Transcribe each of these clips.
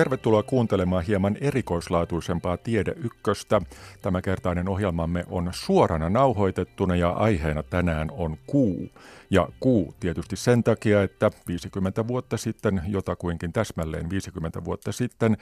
Tervetuloa kuuntelemaan hieman erikoislaatuisempaa Tiede Ykköstä. Tämänkertainen ohjelmamme on suorana nauhoitettuna ja aiheena tänään on kuu. Ja kuu tietysti sen takia, että 50 vuotta sitten, jotakuinkin täsmälleen 50 vuotta sitten,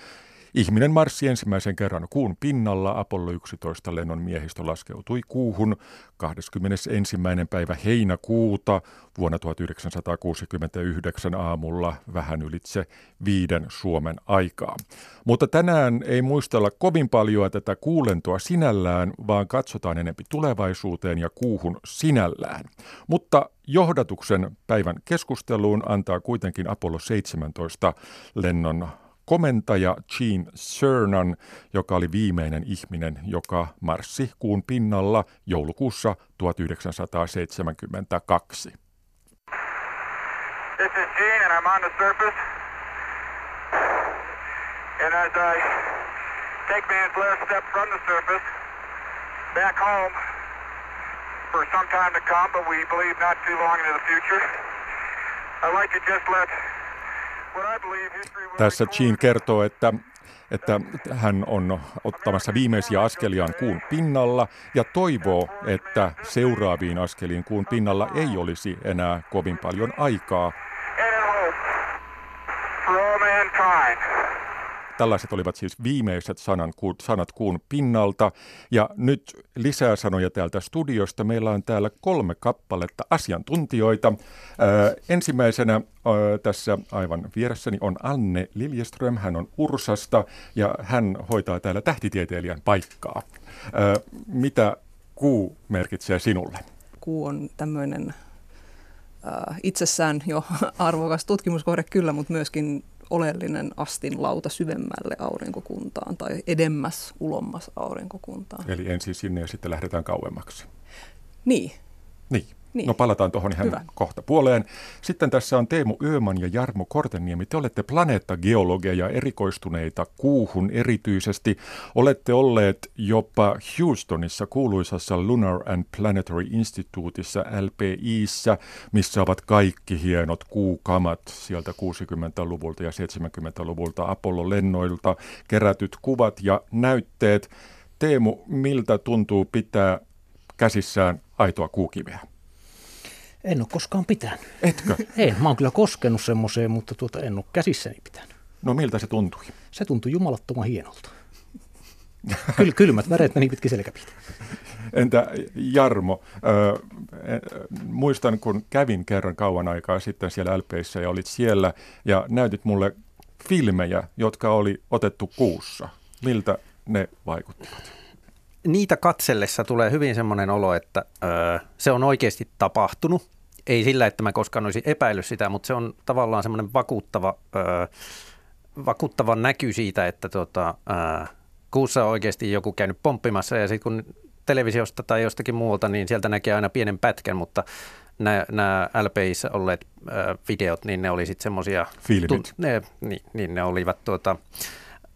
Ihminen marssi ensimmäisen kerran kuun pinnalla. Apollo 11 lennon miehistö laskeutui kuuhun 21. päivä heinäkuuta vuonna 1969 aamulla vähän ylitse viiden Suomen aikaa. Mutta tänään ei muistella kovin paljon tätä kuulentoa sinällään, vaan katsotaan enempi tulevaisuuteen ja kuuhun sinällään. Mutta johdatuksen päivän keskusteluun antaa kuitenkin Apollo 17 lennon komentaja Gene Cernan, joka oli viimeinen ihminen, joka marssi kuun pinnalla joulukuussa 1972. This is Gene and I'm on the surface. And as I take man's last step from the surface back home for some time to come, but we believe not too long into the future, I'd like to just let tässä Jean kertoo, että, että hän on ottamassa viimeisiä askeliaan kuun pinnalla ja toivoo, että seuraaviin askeliin kuun pinnalla ei olisi enää kovin paljon aikaa. Tällaiset olivat siis viimeiset sanan, sanat kuun pinnalta. Ja nyt lisää sanoja täältä studiosta. Meillä on täällä kolme kappaletta asiantuntijoita. Ää, ensimmäisenä ää, tässä aivan vieressäni on Anne Liljeström. Hän on Ursasta ja hän hoitaa täällä tähtitieteilijän paikkaa. Ää, mitä kuu merkitsee sinulle? Kuu on tämmöinen itsessään jo arvokas tutkimuskohde kyllä, mutta myöskin oleellinen astin lauta syvemmälle aurinkokuntaan tai edemmäs, ulommas aurinkokuntaan. Eli ensin sinne ja sitten lähdetään kauemmaksi. Niin. Niin. Niin. No palataan tuohon ihan Hyvä. kohta puoleen. Sitten tässä on Teemu Ööman ja Jarmo Korteniemi. Te olette planeettageologeja erikoistuneita kuuhun erityisesti. Olette olleet jopa Houstonissa kuuluisassa Lunar and Planetary Instituteissa LPIssä, missä ovat kaikki hienot kuukamat sieltä 60-luvulta ja 70-luvulta Apollo-lennoilta kerätyt kuvat ja näytteet. Teemu, miltä tuntuu pitää käsissään aitoa kuukiveä? En ole koskaan pitänyt. Etkö? En, mä oon kyllä koskenut semmoiseen, mutta tuota, en ole käsissäni pitänyt. No miltä se tuntui? Se tuntui jumalattoman hienolta. Kyl, kylmät väreet meni pitkin selkäpiitä. Entä Jarmo, äh, muistan kun kävin kerran kauan aikaa sitten siellä LPissä ja olit siellä ja näytit mulle filmejä, jotka oli otettu kuussa. Miltä ne vaikuttivat? Niitä katsellessa tulee hyvin semmoinen olo, että ö, se on oikeasti tapahtunut. Ei sillä, että mä koskaan olisin epäillyt sitä, mutta se on tavallaan semmoinen vakuuttava, ö, vakuuttava näky siitä, että tota, ö, kuussa on oikeasti joku käynyt pomppimassa ja sitten kun televisiosta tai jostakin muualta, niin sieltä näkee aina pienen pätkän, mutta nämä LPIssä olleet ö, videot, niin ne oli sitten semmoisia... Filmit. Tu- ne, niin, niin ne olivat tuota,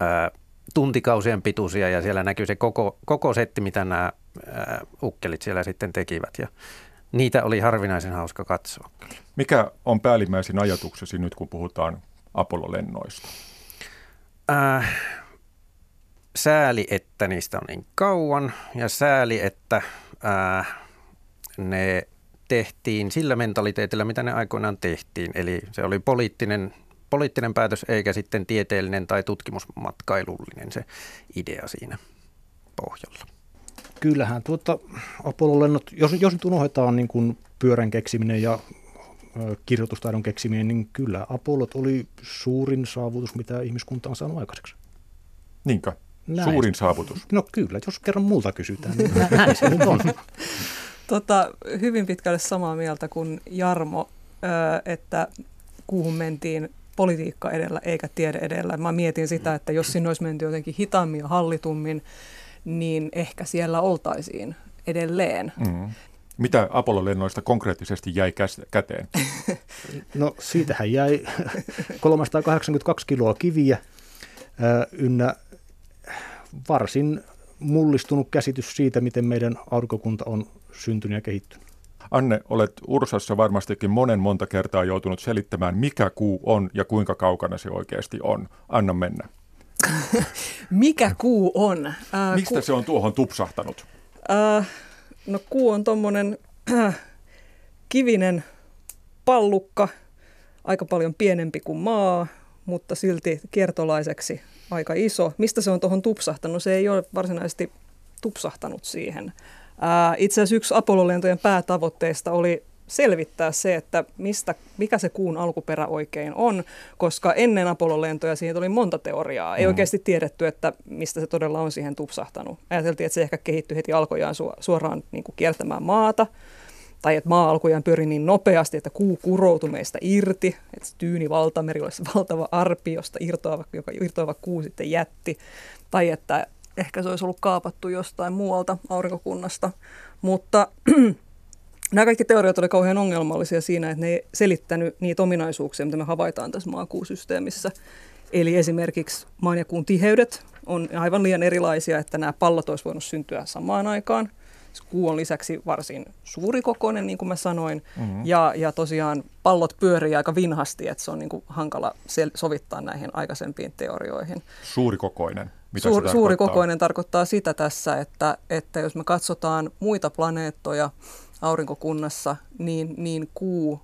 ö, tuntikausien pituisia ja siellä näkyy se koko, koko setti, mitä nämä ää, ukkelit siellä sitten tekivät ja niitä oli harvinaisen hauska katsoa. Mikä on päällimmäisin ajatuksesi nyt, kun puhutaan Apollo-lennoista? Äh, sääli, että niistä on niin kauan ja sääli, että äh, ne tehtiin sillä mentaliteetillä, mitä ne aikoinaan tehtiin. Eli se oli poliittinen poliittinen päätös eikä sitten tieteellinen tai tutkimusmatkailullinen se idea siinä pohjalla. Kyllähän tuota Apollo-lennot, jos, jos nyt unohdetaan niin kuin pyörän keksiminen ja kirjoitustaidon keksiminen, niin kyllä Apollot oli suurin saavutus, mitä ihmiskunta on saanut aikaiseksi. Niinkö? Näin. Suurin saavutus? No kyllä, jos kerran multa kysytään, niin näin se nyt on. Tota, hyvin pitkälle samaa mieltä kuin Jarmo, että kuuhun mentiin politiikka edellä eikä tiede edellä. Mä mietin sitä, mm. että jos sinne olisi menty jotenkin hitaammin ja hallitummin, niin ehkä siellä oltaisiin edelleen. Mm. Mitä Apollo-lennoista konkreettisesti jäi käteen? No siitähän jäi 382 kiloa kiviä ynnä varsin mullistunut käsitys siitä, miten meidän aurinkokunta on syntynyt ja kehittynyt. Anne, olet Ursassa varmastikin monen monta kertaa joutunut selittämään, mikä kuu on ja kuinka kaukana se oikeasti on. Anna mennä. mikä kuu on? Äh, Mistä ku... se on tuohon tupsahtanut? Äh, no kuu on tuommoinen äh, kivinen pallukka, aika paljon pienempi kuin maa, mutta silti kiertolaiseksi aika iso. Mistä se on tuohon tupsahtanut? Se ei ole varsinaisesti tupsahtanut siihen. Ää, itse asiassa yksi Apollo-lentojen päätavoitteista oli selvittää se, että mistä, mikä se kuun alkuperä oikein on, koska ennen Apollo-lentoja siihen oli monta teoriaa. Ei mm. oikeasti tiedetty, että mistä se todella on siihen tupsahtanut. Ajateltiin, että se ehkä kehittyi heti alkojaan suoraan niin kuin kiertämään maata, tai että maa alkujaan pyöri niin nopeasti, että kuu kuroutui meistä irti, että se tyyni valtameri olisi valtava arpi, josta irtoava, joka irtoava kuu sitten jätti, tai että ehkä se olisi ollut kaapattu jostain muualta aurinkokunnasta. Mutta nämä kaikki teoriat olivat kauhean ongelmallisia siinä, että ne ei selittänyt niitä ominaisuuksia, mitä me havaitaan tässä maakuusysteemissä. Eli esimerkiksi maan ja kuun tiheydet on aivan liian erilaisia, että nämä pallot olisi voinut syntyä samaan aikaan – Kuu on lisäksi varsin suurikokoinen, niin kuin mä sanoin, mm-hmm. ja, ja tosiaan pallot pyörii aika vinhasti, että se on niin kuin hankala sel- sovittaa näihin aikaisempiin teorioihin. Suurikokoinen? Mitä Suur, se suurikokoinen tarkoittaa sitä tässä, että, että jos me katsotaan muita planeettoja aurinkokunnassa, niin, niin kuu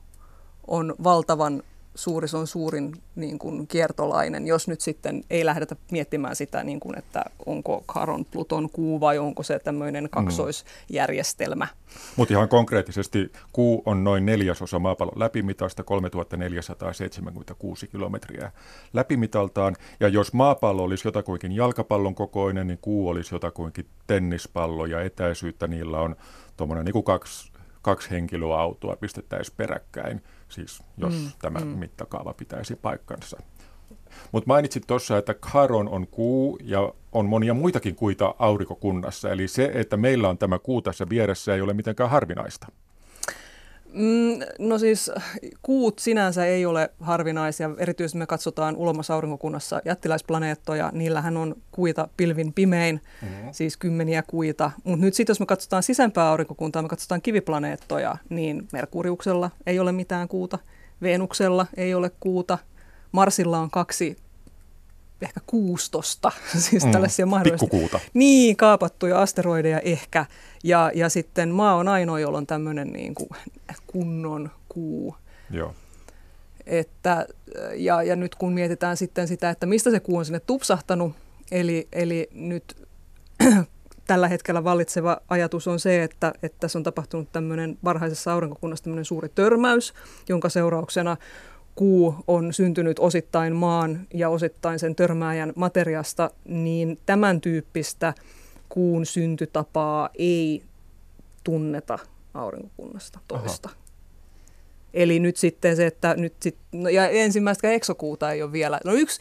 on valtavan suuri, se on suurin niin kuin, kiertolainen, jos nyt sitten ei lähdetä miettimään sitä, niin kuin, että onko Karon Pluton kuu vai onko se tämmöinen mm. kaksoisjärjestelmä. Mm. Mutta ihan konkreettisesti kuu on noin neljäsosa maapallon läpimitasta, 3476 kilometriä läpimitaltaan. Ja jos maapallo olisi jotakuinkin jalkapallon kokoinen, niin kuu olisi jotakuinkin tennispallo ja etäisyyttä niillä on tuommoinen niin kuin kaksi, kaksi henkilöautoa pistettäisiin peräkkäin siis jos mm, tämä mm. mittakaava pitäisi paikkansa. Mutta mainitsit tuossa, että Charon on kuu ja on monia muitakin kuita aurinkokunnassa. Eli se, että meillä on tämä kuu tässä vieressä, ei ole mitenkään harvinaista. Mm, no siis kuut sinänsä ei ole harvinaisia. Erityisesti me katsotaan ulomassa aurinkokunnassa jättiläisplaneettoja. Niillähän on kuita pilvin pimein, mm-hmm. siis kymmeniä kuita. Mutta nyt sitten jos me katsotaan sisempää aurinkokuntaa, me katsotaan kiviplaneettoja, niin Merkuriuksella ei ole mitään kuuta. Venuksella ei ole kuuta. Marsilla on kaksi ehkä kuustosta, siis mm, tällaisia mahdollisia. Pikkukuuta. Niin, kaapattuja asteroideja ehkä. Ja, ja sitten maa on ainoa, jolla on tämmöinen niin kuin kunnon kuu. Joo. Että, ja, ja nyt kun mietitään sitten sitä, että mistä se kuu on sinne tupsahtanut, eli, eli nyt tällä hetkellä vallitseva ajatus on se, että, että tässä on tapahtunut tämmöinen varhaisessa aurinkokunnassa tämmöinen suuri törmäys, jonka seurauksena kuu on syntynyt osittain maan ja osittain sen törmääjän materiasta, niin tämän tyyppistä kuun syntytapaa ei tunneta aurinkokunnasta toista. Aha. Eli nyt sitten se, että nyt sit, no ja ensimmäistä eksokuuta ei ole vielä. No yksi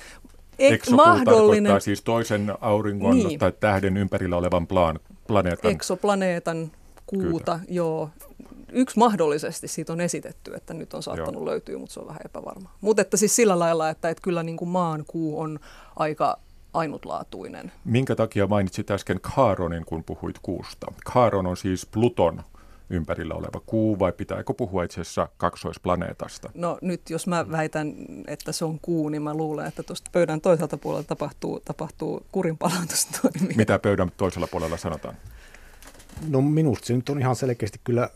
ek- mahdollinen... siis toisen auringon niin. tai tähden ympärillä olevan plan, planeetan. Eksoplaneetan kuuta, Kyllä. joo yksi mahdollisesti siitä on esitetty, että nyt on saattanut Joo. löytyä, mutta se on vähän epävarma. Mutta että siis sillä lailla, että, että kyllä niin kuin maan kuu on aika ainutlaatuinen. Minkä takia mainitsit äsken Kaaronin, kun puhuit kuusta? Kaaron on siis Pluton ympärillä oleva kuu, vai pitääkö puhua itse asiassa kaksoisplaneetasta? No nyt jos mä väitän, että se on kuu, niin mä luulen, että tuosta pöydän toiselta puolella tapahtuu, tapahtuu kurinpalautustoimia. Mitä pöydän toisella puolella sanotaan? No minusta se nyt on ihan selkeästi kyllä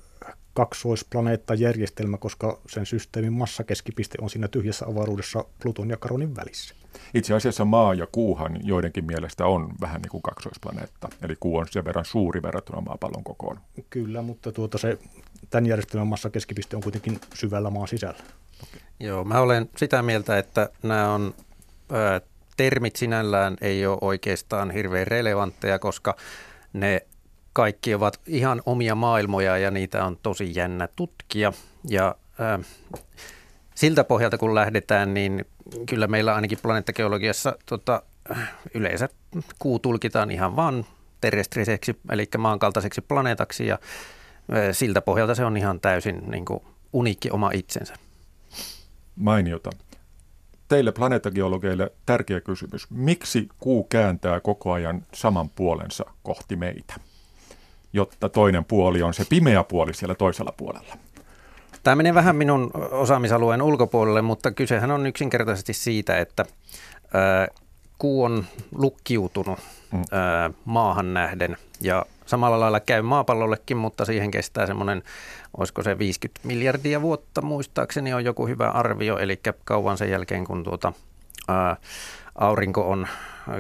kaksoisplaneettajärjestelmä, koska sen systeemin massakeskipiste on siinä tyhjässä avaruudessa Pluton ja Karonin välissä. Itse asiassa maa ja kuuhan joidenkin mielestä on vähän niin kuin kaksoisplaneetta, eli kuu on sen verran suuri verrattuna maapallon kokoon. Kyllä, mutta tuota se, tämän järjestelmän massakeskipiste on kuitenkin syvällä maan sisällä. Okay. Joo, mä olen sitä mieltä, että nämä on ää, termit sinällään ei ole oikeastaan hirveän relevantteja, koska ne kaikki ovat ihan omia maailmoja ja niitä on tosi jännä tutkia. Ja äh, siltä pohjalta kun lähdetään, niin kyllä meillä ainakin planeettageologiassa tota, yleensä kuu tulkitaan ihan vaan terrestriseksi, eli maankaltaiseksi planeetaksi ja äh, siltä pohjalta se on ihan täysin niin kuin, uniikki oma itsensä. Mainiota. Teille planeettageologeille tärkeä kysymys. Miksi kuu kääntää koko ajan saman puolensa kohti meitä? Jotta toinen puoli on se pimeä puoli siellä toisella puolella? Tämä menee vähän minun osaamisalueen ulkopuolelle, mutta kysehän on yksinkertaisesti siitä, että kuu on lukkiutunut mm. maahan nähden ja samalla lailla käy maapallollekin, mutta siihen kestää semmoinen, olisiko se 50 miljardia vuotta muistaakseni on joku hyvä arvio, eli kauan sen jälkeen kun tuota, ää, aurinko on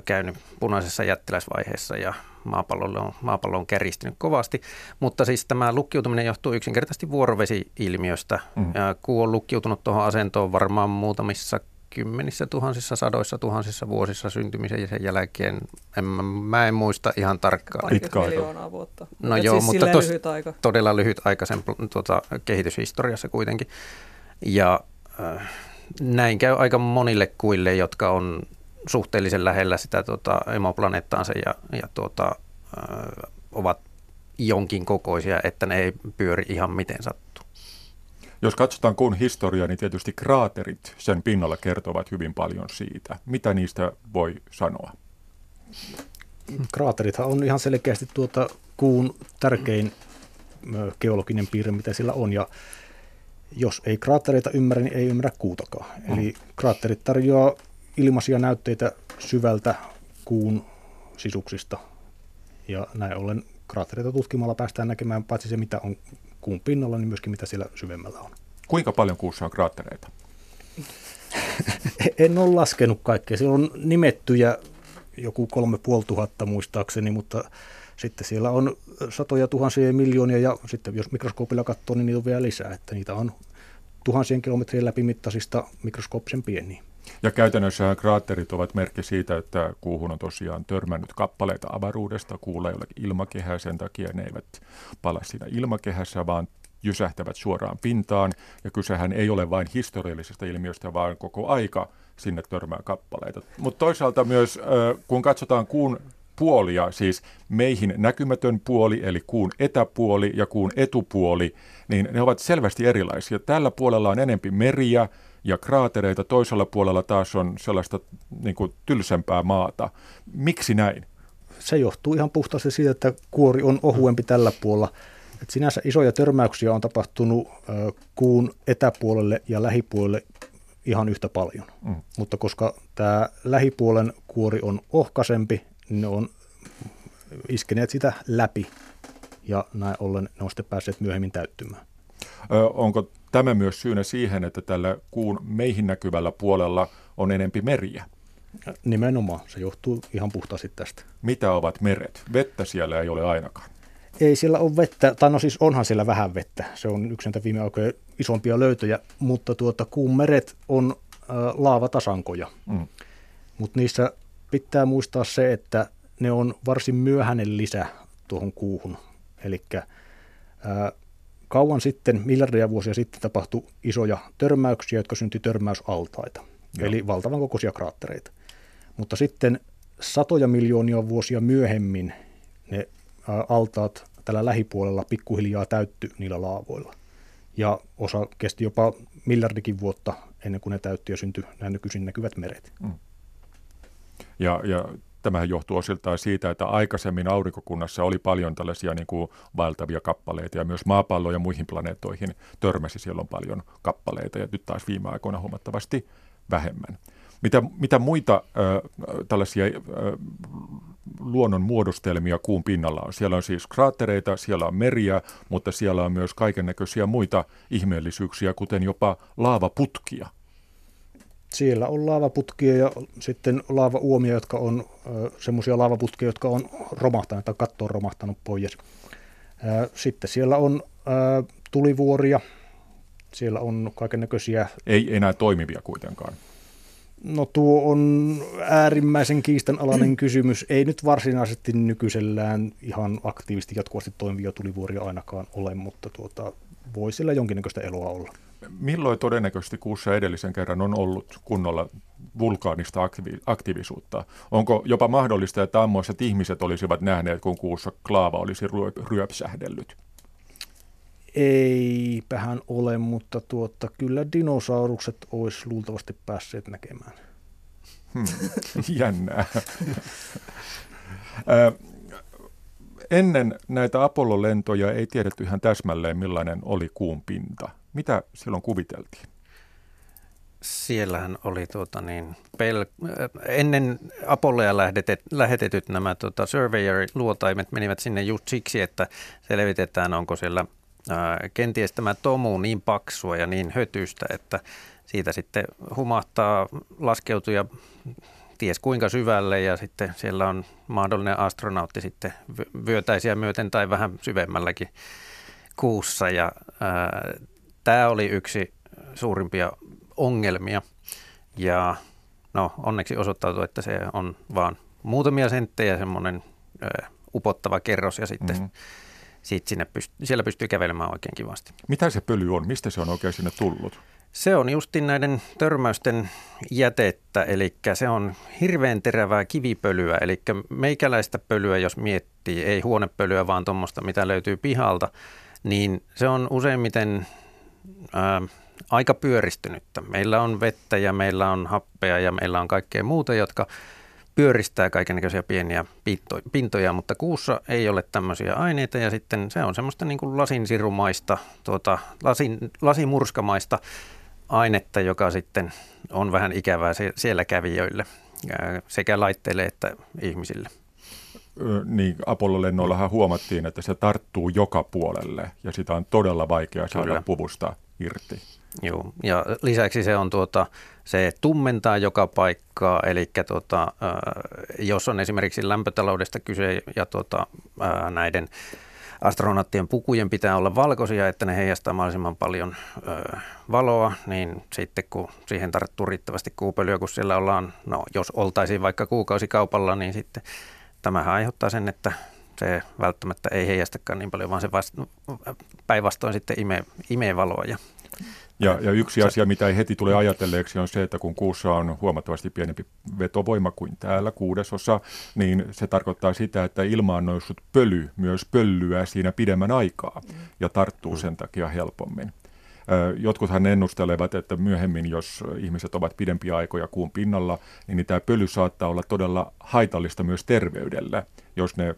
käynyt punaisessa jättiläisvaiheessa ja maapallo on, maapallo on kärjistynyt kovasti. Mutta siis tämä lukkiutuminen johtuu yksinkertaisesti vuorovesi-ilmiöstä. Mm. Ja kuu on lukkiutunut tuohon asentoon varmaan muutamissa kymmenissä tuhansissa, sadoissa tuhansissa vuosissa syntymisen ja sen jälkeen. En, mä en muista ihan tarkkaan. Pitkä miljoonaa vuotta. No Et joo, siis mutta tos, lyhyt aika. todella lyhyt aika sen tuota, kehityshistoriassa kuitenkin. Ja äh, näin käy aika monille kuille, jotka on suhteellisen lähellä sitä tuota, emoplaneettaansa ja, ja tuota, äh, ovat jonkin kokoisia, että ne ei pyöri ihan miten sattuu. Jos katsotaan kuun historiaa, niin tietysti kraaterit sen pinnalla kertovat hyvin paljon siitä. Mitä niistä voi sanoa? Kraaterithan on ihan selkeästi tuota kuun tärkein geologinen piirre, mitä sillä on. Ja jos ei kraattereita ymmärrä, niin ei ymmärrä kuutakaan. Mm. Eli kraatterit tarjoaa ilmaisia näytteitä syvältä kuun sisuksista. Ja näin ollen kraattereita tutkimalla päästään näkemään paitsi se, mitä on kuun pinnalla, niin myöskin mitä siellä syvemmällä on. Kuinka paljon kuussa on kraattereita? en ole laskenut kaikkea. Siellä on nimettyjä joku kolme tuhatta muistaakseni, mutta sitten siellä on satoja tuhansia ja miljoonia ja sitten jos mikroskoopilla katsoo, niin niitä on vielä lisää, että niitä on tuhansien kilometrien läpimittaisista mikroskooppisen pieniä. Ja käytännössä kraatterit ovat merkki siitä, että kuuhun on tosiaan törmännyt kappaleita avaruudesta, kuulla jollakin ilmakehää, sen takia ne eivät pala siinä ilmakehässä, vaan jysähtävät suoraan pintaan. Ja kysehän ei ole vain historiallisesta ilmiöstä, vaan koko aika sinne törmää kappaleita. Mutta toisaalta myös, kun katsotaan kuun puolia, siis meihin näkymätön puoli, eli kuun etäpuoli ja kuun etupuoli, niin ne ovat selvästi erilaisia. Tällä puolella on enempi meriä, ja kraatereita, toisella puolella taas on sellaista niin kuin tylsempää maata. Miksi näin? Se johtuu ihan puhtaasti siitä, että kuori on ohuempi tällä puolella. Et sinänsä isoja törmäyksiä on tapahtunut kuun etäpuolelle ja lähipuolelle ihan yhtä paljon. Mm. Mutta koska tämä lähipuolen kuori on ohkaisempi, ne on iskeneet sitä läpi ja näin ollen ne on sitten päässeet myöhemmin täyttymään. Ö, onko tämä myös syynä siihen, että tällä kuun meihin näkyvällä puolella on enempi meriä? Nimenomaan, se johtuu ihan puhtaasti tästä. Mitä ovat meret? Vettä siellä ei ole ainakaan. Ei siellä ole vettä, tai no siis onhan siellä vähän vettä. Se on yksi näitä viime aikoina isompia löytöjä, mutta tuota, kuun meret on äh, laavatasankoja. Mm. Mutta niissä pitää muistaa se, että ne on varsin myöhäinen lisä tuohon kuuhun. Eli kauan sitten, miljardia vuosia sitten tapahtui isoja törmäyksiä, jotka synti törmäysaltaita, Joo. eli valtavan kokoisia kraattereita. Mutta sitten satoja miljoonia vuosia myöhemmin ne altaat tällä lähipuolella pikkuhiljaa täytty niillä laavoilla. Ja osa kesti jopa miljardikin vuotta ennen kuin ne täytti ja syntyi nämä nykyisin näkyvät meret. Mm. Ja, ja Tämähän johtuu osiltaan siitä, että aikaisemmin aurinkokunnassa oli paljon tällaisia niin kuin vaeltavia kappaleita ja myös maapallo ja muihin planeettoihin törmäsi silloin paljon kappaleita ja nyt taas viime aikoina huomattavasti vähemmän. Mitä, mitä muita äh, tällaisia äh, luonnon muodostelmia kuun pinnalla on? Siellä on siis kraattereita, siellä on meriä, mutta siellä on myös kaiken näköisiä muita ihmeellisyyksiä, kuten jopa laavaputkia – siellä on laavaputkia ja sitten laavauomia, jotka on semmoisia laavaputkia, jotka on romahtaneet tai katto on romahtanut pois. Sitten siellä on tulivuoria, siellä on kaiken näköisiä... Ei enää toimivia kuitenkaan. No tuo on äärimmäisen kiistanalainen kysymys. Ei nyt varsinaisesti nykyisellään ihan aktiivisesti jatkuvasti toimivia tulivuoria ainakaan ole, mutta tuota, voi siellä jonkinnäköistä eloa olla. Milloin todennäköisesti kuussa edellisen kerran on ollut kunnolla vulkaanista aktivi- aktiivisuutta? Onko jopa mahdollista, että ammoiset ihmiset olisivat nähneet, kun kuussa klaava olisi ryö- ryöpsähdellyt? Eipähän ole, mutta tuota, kyllä dinosaurukset olisi luultavasti päässeet näkemään. Hmm, jännää. Ennen näitä Apollo-lentoja ei tiedetty ihan täsmälleen, millainen oli kuun pinta. Mitä silloin kuviteltiin? Siellähän oli tuota niin, pel- ennen Apolloja lähetetyt, lähetetyt nämä tuota, surveyor-luotaimet menivät sinne just siksi, että selvitetään, onko siellä ää, kenties tämä tomu niin paksua ja niin hötystä, että siitä sitten humahtaa laskeutuja ties kuinka syvälle ja sitten siellä on mahdollinen astronautti sitten vyötäisiä myöten tai vähän syvemmälläkin kuussa. Ja ää, tämä oli yksi suurimpia ongelmia ja no onneksi osoittautui, että se on vaan muutamia senttejä semmoinen upottava kerros ja sitten mm-hmm. Siitä sinne pyst- siellä pystyy kävelemään oikein kivasti. Mitä se pöly on? Mistä se on oikein sinne tullut? Se on justin näiden törmäysten jätettä, eli se on hirveän terävää kivipölyä, eli meikäläistä pölyä, jos miettii, ei huonepölyä, vaan tuommoista, mitä löytyy pihalta, niin se on useimmiten ää, aika pyöristynyttä. Meillä on vettä ja meillä on happea ja meillä on kaikkea muuta, jotka pyöristää kaikenlaisia pieniä pintoja, mutta kuussa ei ole tämmöisiä aineita ja sitten se on semmoista niin kuin lasinsirumaista, tuota, lasin, lasimurskamaista ainetta, joka sitten on vähän ikävää siellä kävijöille sekä laitteille että ihmisille. Niin, Apollo-lennoillahan huomattiin, että se tarttuu joka puolelle ja sitä on todella vaikea saada Kyllä. puvusta irti. Joo, ja lisäksi se on tuota, se tummentaa joka paikkaa, eli tuota, jos on esimerkiksi lämpötaloudesta kyse ja tuota, näiden astronauttien pukujen pitää olla valkoisia, että ne heijastaa mahdollisimman paljon ö, valoa, niin sitten kun siihen tarttuu riittävästi kuupölyä, kun siellä ollaan, no jos oltaisiin vaikka kuukausikaupalla, niin sitten tämähän aiheuttaa sen, että se välttämättä ei heijastakaan niin paljon, vaan se vasta, päinvastoin sitten imee, imee valoa ja ja, ja yksi asia, mitä ei heti tule ajatelleeksi, on se, että kun kuussa on huomattavasti pienempi vetovoima kuin täällä, kuudesosa, niin se tarkoittaa sitä, että ilmaan noussut pöly myös pöllyää siinä pidemmän aikaa ja tarttuu sen takia helpommin. Jotkuthan ennustelevat, että myöhemmin, jos ihmiset ovat pidempiä aikoja kuun pinnalla, niin tämä pöly saattaa olla todella haitallista myös terveydelle, jos ne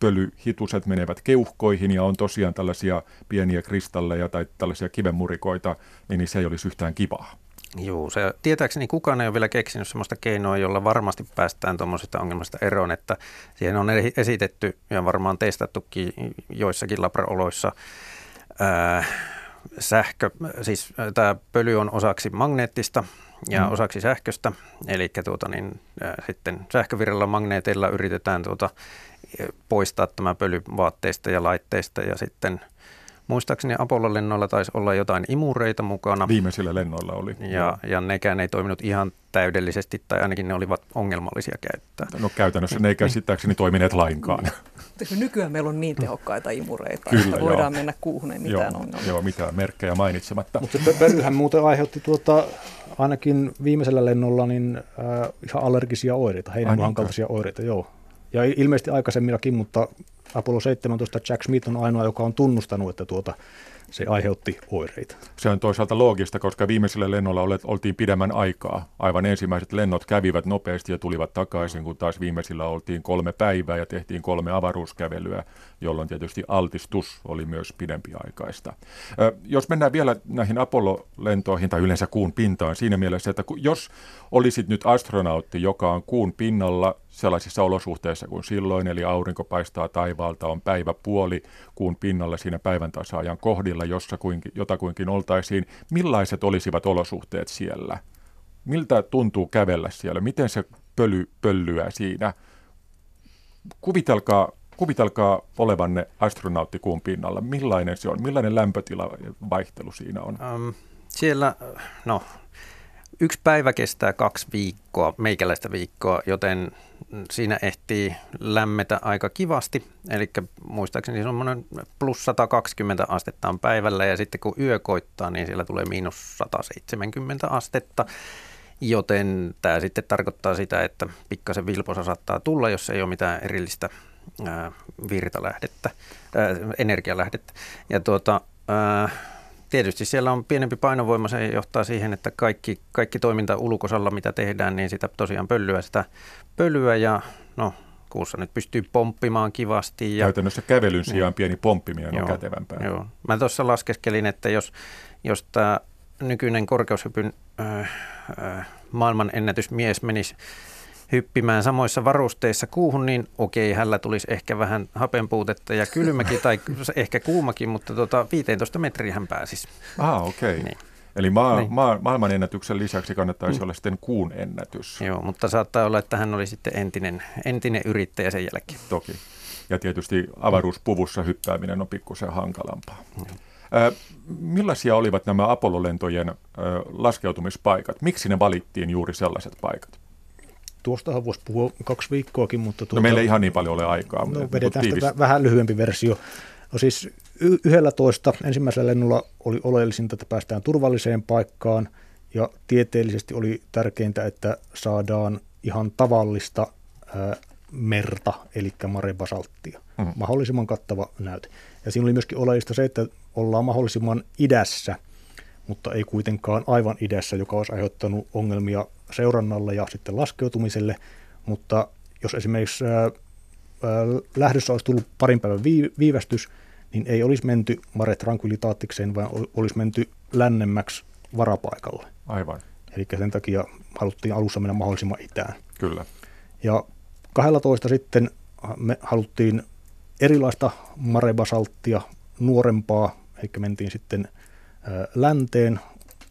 pölyhituset menevät keuhkoihin ja on tosiaan tällaisia pieniä kristalleja tai tällaisia kivenmurikoita, niin se ei olisi yhtään kivaa. Joo, se, tietääkseni kukaan ei ole vielä keksinyt sellaista keinoa, jolla varmasti päästään tuommoisesta ongelmasta eroon, että siihen on esitetty ja varmaan testattukin joissakin labraoloissa ää, sähkö, siis tämä pöly on osaksi magneettista ja mm. osaksi sähköstä, eli tuota, niin, ää, sitten sähkövirralla magneeteilla yritetään tuota, poistaa tämä pöly vaatteista ja laitteista ja sitten muistaakseni Apollo-lennoilla taisi olla jotain imureita mukana. Viimeisillä lennoilla oli. Ja, ja nekään ei toiminut ihan täydellisesti tai ainakin ne olivat ongelmallisia käyttää. No käytännössä ne ei käsittääkseni toimineet lainkaan. Nykyään meillä on niin tehokkaita imureita, Kyllä, että voidaan joo. mennä kuuhun, ei mitään joo, ongelmaa. Joo, mitään merkkejä mainitsematta. Mutta se pölyhän muuten aiheutti tuota, ainakin viimeisellä lennolla niin, äh, ihan allergisia oireita, heinämuhan kaltaisia oireita, joo. Ja ilmeisesti aikaisemmillakin, mutta Apollo 17 Jack Smith on ainoa, joka on tunnustanut, että tuota, se aiheutti oireita. Se on toisaalta loogista, koska viimeisellä lennolla oltiin pidemmän aikaa. Aivan ensimmäiset lennot kävivät nopeasti ja tulivat takaisin, kun taas viimeisillä oltiin kolme päivää ja tehtiin kolme avaruuskävelyä, jolloin tietysti altistus oli myös pidempiaikaista. Jos mennään vielä näihin Apollo-lentoihin tai yleensä kuun pintaan siinä mielessä, että jos olisit nyt astronautti, joka on kuun pinnalla sellaisissa olosuhteissa kuin silloin, eli aurinko paistaa taivaalta, on päivä puoli kuun pinnalla siinä päivän tasaajan kohdilla, jossa kuinkin, jotakuinkin oltaisiin. Millaiset olisivat olosuhteet siellä? Miltä tuntuu kävellä siellä? Miten se pöly pöllyää siinä? Kuvitelkaa, kuvitelkaa olevanne astronautti kuun pinnalla. Millainen se on? Millainen lämpötila vaihtelu siinä on? Um, siellä, no Yksi päivä kestää kaksi viikkoa, meikäläistä viikkoa, joten siinä ehtii lämmetä aika kivasti. Eli muistaakseni semmoinen plus 120 astetta on päivällä ja sitten kun yö koittaa, niin siellä tulee miinus 170 astetta. Joten tämä sitten tarkoittaa sitä, että pikkasen vilposa saattaa tulla, jos ei ole mitään erillistä ää, virtalähdettä, ää, energialähdettä. Ja tuota, ää, tietysti siellä on pienempi painovoima, se johtaa siihen, että kaikki, kaikki toiminta ulkosalla, mitä tehdään, niin sitä tosiaan pölyä sitä pölyä ja no kuussa nyt pystyy pomppimaan kivasti. Ja, Käytännössä kävelyn sijaan pieni pomppiminen joo, on kätevämpää. Joo. Mä tuossa laskeskelin, että jos, jos tämä nykyinen korkeushypyn äh, äh, maailman ennätysmies menisi hyppimään samoissa varusteissa kuuhun, niin okei, hänellä tulisi ehkä vähän hapenpuutetta ja kylmäkin tai ehkä kuumakin, mutta tota 15 metriä hän pääsisi. Ah, okei. Okay. Niin. Eli maa, niin. maa, maailman ennätyksen lisäksi kannattaisi mm. olla sitten kuun ennätys. Joo, mutta saattaa olla, että hän oli sitten entinen, entinen yrittäjä sen jälkeen. Toki. Ja tietysti avaruuspuvussa hyppääminen on pikkusen hankalampaa. Mm. Äh, millaisia olivat nämä Apollo-lentojen äh, laskeutumispaikat? Miksi ne valittiin juuri sellaiset paikat? Tuostahan voisi puhua kaksi viikkoakin, mutta... Tuota, no meillä ei ihan niin paljon ole aikaa. No vedetään sitä vähän lyhyempi versio. No siis yhdellä toista ensimmäisellä lennolla oli oleellisinta, että päästään turvalliseen paikkaan ja tieteellisesti oli tärkeintä, että saadaan ihan tavallista ää, merta, eli marebasalttia. Mm. Mahdollisimman kattava näyte. Ja siinä oli myöskin oleellista se, että ollaan mahdollisimman idässä, mutta ei kuitenkaan aivan idässä, joka olisi aiheuttanut ongelmia seurannalle ja sitten laskeutumiselle. Mutta jos esimerkiksi ää, lähdössä olisi tullut parin päivän viivästys, niin ei olisi menty Mare Tranquilitaattikseen, vaan olisi menty lännemmäksi varapaikalle. Aivan. Eli sen takia haluttiin alussa mennä mahdollisimman itään. Kyllä. Ja 12 sitten me haluttiin erilaista marebasalttia, nuorempaa, eli mentiin sitten länteen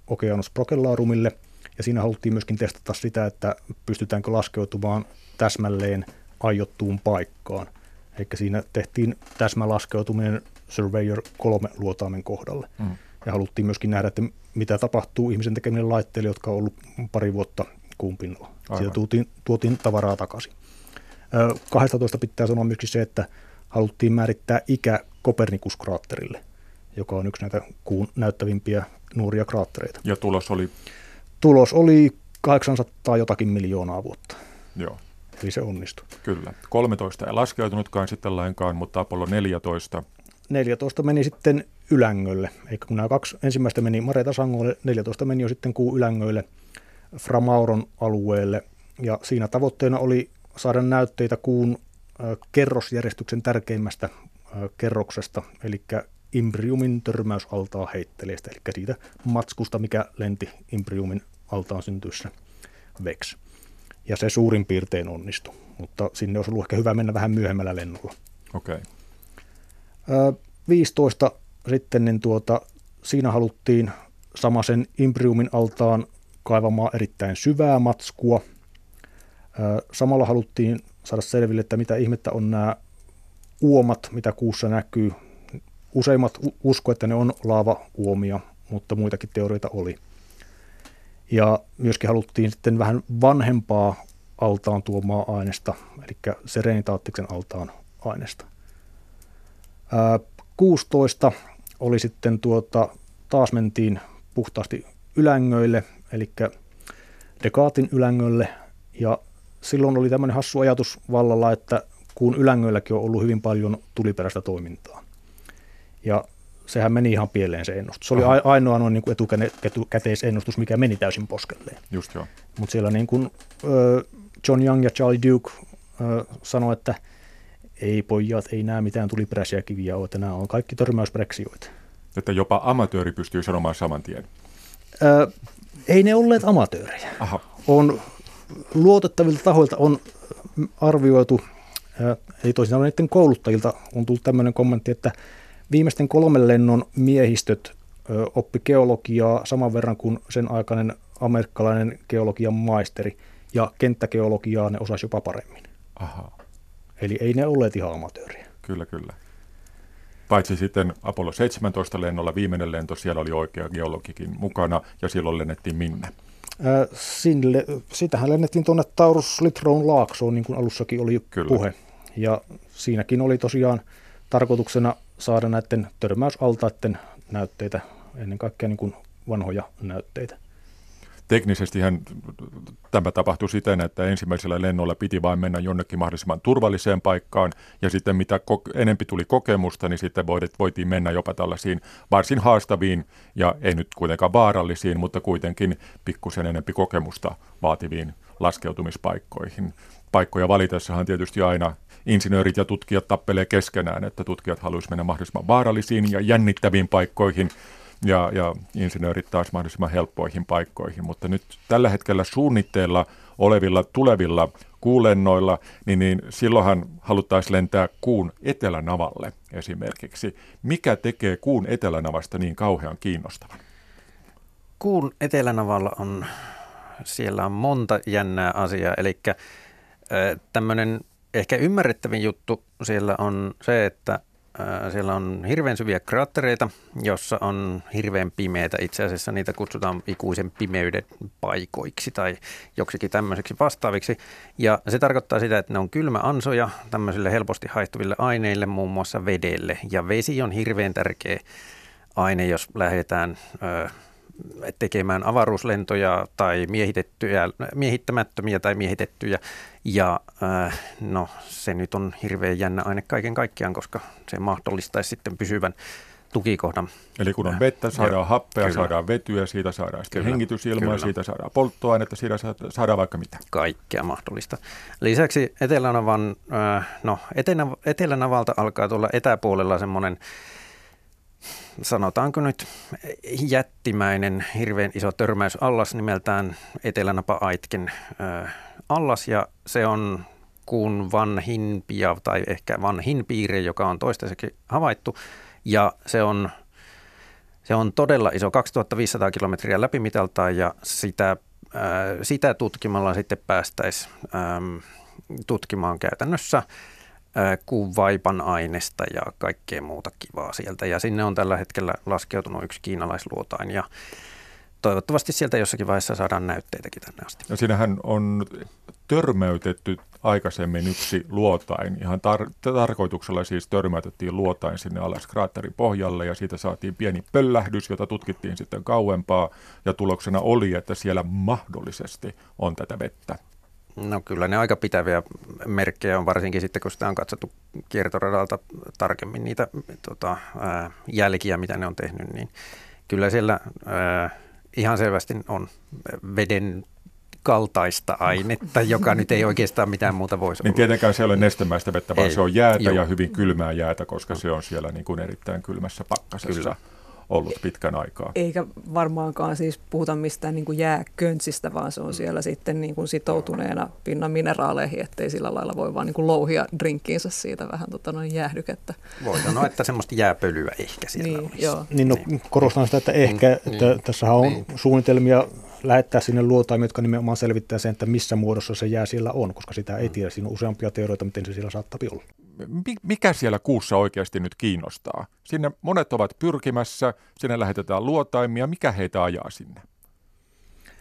Okeanos Procellaarumille, ja siinä haluttiin myöskin testata sitä, että pystytäänkö laskeutumaan täsmälleen aiottuun paikkaan. Eli siinä tehtiin täsmälaskeutuminen Surveyor 3 luotaimen kohdalle. Mm. Ja haluttiin myöskin nähdä, että mitä tapahtuu ihmisen tekemille laitteille, jotka on ollut pari vuotta kuun pinnalla. Siitä tuotiin, tuotiin tavaraa takaisin. 12 pitää sanoa myöskin se, että haluttiin määrittää ikä Kopernikus-kraatterille, joka on yksi näitä kuun näyttävimpiä nuoria kraattereita. Ja tulos oli? Tulos oli 800 jotakin miljoonaa vuotta. Joo. Eli se onnistui. Kyllä. 13 ei laskeutunutkaan sitten lainkaan, mutta Apollo 14. 14 meni sitten Ylängölle. Eikä kun nämä kaksi ensimmäistä meni Mare Tasangolle, 14 meni jo sitten kuu Ylängöille, Framauron alueelle. Ja siinä tavoitteena oli saada näytteitä kuun kerrosjärjestyksen tärkeimmästä kerroksesta, eli Imbriumin törmäysaltaa heitteleestä, eli siitä matskusta, mikä lenti Imbriumin altaan syntyessä VEX ja se suurin piirtein onnistui, mutta sinne olisi ollut ehkä hyvä mennä vähän myöhemmällä lennolla. Okay. 15 sitten niin tuota, siinä haluttiin samaisen Imbriumin altaan kaivamaan erittäin syvää matskua. Samalla haluttiin saada selville, että mitä ihmettä on nämä uomat, mitä kuussa näkyy. Useimmat usko, että ne on laava-uomia, mutta muitakin teorioita oli. Ja myöskin haluttiin sitten vähän vanhempaa altaan tuomaa aineesta, eli serenitaattiksen altaan aineesta. Ää, 16 oli sitten tuota, taas mentiin puhtaasti ylängöille, eli Dekaatin ylängölle, ja silloin oli tämmöinen hassu ajatus vallalla, että kuun ylängöilläkin on ollut hyvin paljon tuliperäistä toimintaa. Ja sehän meni ihan pieleen se ennustus. Se oli Aha. ainoa noin niin kuin etukäteisennustus, mikä meni täysin poskelleen. Just joo. Mutta siellä niin kuin, John Young ja Charlie Duke sanoi, että ei pojat, ei nämä mitään tuliperäisiä kiviä ole, että nämä on kaikki törmäysbreksioita. Että jopa amatööri pystyy sanomaan saman tien. Ö, ei ne olleet amatöörejä. Aha. On, luotettavilta tahoilta on arvioitu, ei toisin sanoen niiden kouluttajilta on tullut tämmöinen kommentti, että Viimeisten kolmen lennon miehistöt oppi geologiaa saman verran kuin sen aikainen amerikkalainen geologian maisteri, ja kenttägeologiaa ne osasi jopa paremmin. Aha. Eli ei ne olleet ihan amatööriä. Kyllä, kyllä. Paitsi sitten Apollo 17 lennolla viimeinen lento, siellä oli oikea geologikin mukana, ja silloin lennettiin minne? Äh, sinne, sitähän lennettiin tuonne Taurus Litroon laaksoon, niin kuin alussakin oli Kyllä. puhe. Ja siinäkin oli tosiaan tarkoituksena saada näiden törmäysaltaiden näytteitä, ennen kaikkea niin kuin vanhoja näytteitä. Teknisesti tämä tapahtui siten, että ensimmäisellä lennolla piti vain mennä jonnekin mahdollisimman turvalliseen paikkaan, ja sitten mitä enempi tuli kokemusta, niin sitten voitiin mennä jopa tällaisiin varsin haastaviin, ja ei nyt kuitenkaan vaarallisiin, mutta kuitenkin pikkusen enempi kokemusta vaativiin laskeutumispaikkoihin. Paikkoja valitessahan tietysti aina insinöörit ja tutkijat tappelee keskenään, että tutkijat haluaisivat mennä mahdollisimman vaarallisiin ja jännittäviin paikkoihin ja, ja insinöörit taas mahdollisimman helppoihin paikkoihin. Mutta nyt tällä hetkellä suunnitteilla olevilla tulevilla kuulennoilla, niin, niin silloinhan haluttaisiin lentää kuun etelänavalle esimerkiksi. Mikä tekee kuun etelänavasta niin kauhean kiinnostavan? Kuun etelänavalla on, siellä on monta jännää asiaa, eli tämmöinen ehkä ymmärrettävin juttu siellä on se, että siellä on hirveän syviä kraattereita, jossa on hirveän pimeitä. Itse asiassa niitä kutsutaan ikuisen pimeyden paikoiksi tai joksikin tämmöiseksi vastaaviksi. Ja se tarkoittaa sitä, että ne on kylmä ansoja tämmöisille helposti haihtuville aineille, muun muassa vedelle. Ja vesi on hirveän tärkeä aine, jos lähdetään tekemään avaruuslentoja tai miehitettyjä, miehittämättömiä tai miehitettyjä. Ja äh, no se nyt on hirveän jännä aine kaiken kaikkiaan, koska se mahdollistaisi sitten pysyvän tukikohdan. Eli kun on äh, vettä, saadaan äh, happea, kyllä. saadaan vetyä, siitä saadaan sitten kyllä, hengitysilmaa, kyllä. siitä saadaan polttoainetta, siitä saadaan vaikka mitä. Kaikkea mahdollista. Lisäksi Etelänavan, äh, no Etelänavalta alkaa tulla etäpuolella semmoinen sanotaanko nyt jättimäinen, hirveän iso törmäysallas nimeltään Etelänapa-Aitken äh, allas. Ja se on kuun vanhimpia tai ehkä vanhin piirre, joka on toistaiseksi havaittu. Ja se on, se on todella iso, 2500 kilometriä läpimitaltaan ja sitä, sitä tutkimalla sitten päästäisiin tutkimaan käytännössä – kuun vaipan aineesta ja kaikkea muuta kivaa sieltä. Ja sinne on tällä hetkellä laskeutunut yksi kiinalaisluotain ja toivottavasti sieltä jossakin vaiheessa saadaan näytteitäkin tänne asti. Ja siinähän on törmäytetty aikaisemmin yksi luotain. Ihan tar- tarkoituksella siis törmäytettiin luotain sinne alas kraatterin pohjalle ja siitä saatiin pieni pöllähdys, jota tutkittiin sitten kauempaa ja tuloksena oli, että siellä mahdollisesti on tätä vettä. No kyllä ne aika pitäviä merkkejä on, varsinkin sitten kun sitä on katsottu kiertoradalta tarkemmin niitä tota, ää, jälkiä, mitä ne on tehnyt, niin kyllä siellä ää, ihan selvästi on veden kaltaista ainetta, joka nyt ei oikeastaan mitään muuta voisi niin olla. Tietenkään se ei ole nestemäistä vettä, vaan ei. se on jäätä Joo. ja hyvin kylmää jäätä, koska se on siellä niin kuin erittäin kylmässä pakkasessa. Kyllä ollut pitkän aikaa. Eikä varmaankaan siis puhuta mistään niin kuin jääköntsistä, vaan se on siellä sitten niin kuin sitoutuneena pinnan mineraaleihin, ettei sillä lailla voi vaan niin kuin louhia drinkkiinsä siitä vähän tota noin jäähdykettä. Voi sanoa, että semmoista jääpölyä ehkä siellä niin, olisi. Joo. Niin, no, niin. korostan sitä, että ehkä, mm, että niin, tässä on niin. suunnitelmia lähettää sinne luotaimia, jotka nimenomaan selvittää sen, että missä muodossa se jää siellä on, koska sitä ei mm. tiedä. Siinä on useampia teorioita, miten se siellä saattaa olla mikä siellä kuussa oikeasti nyt kiinnostaa? Sinne monet ovat pyrkimässä, sinne lähetetään luotaimia. Mikä heitä ajaa sinne?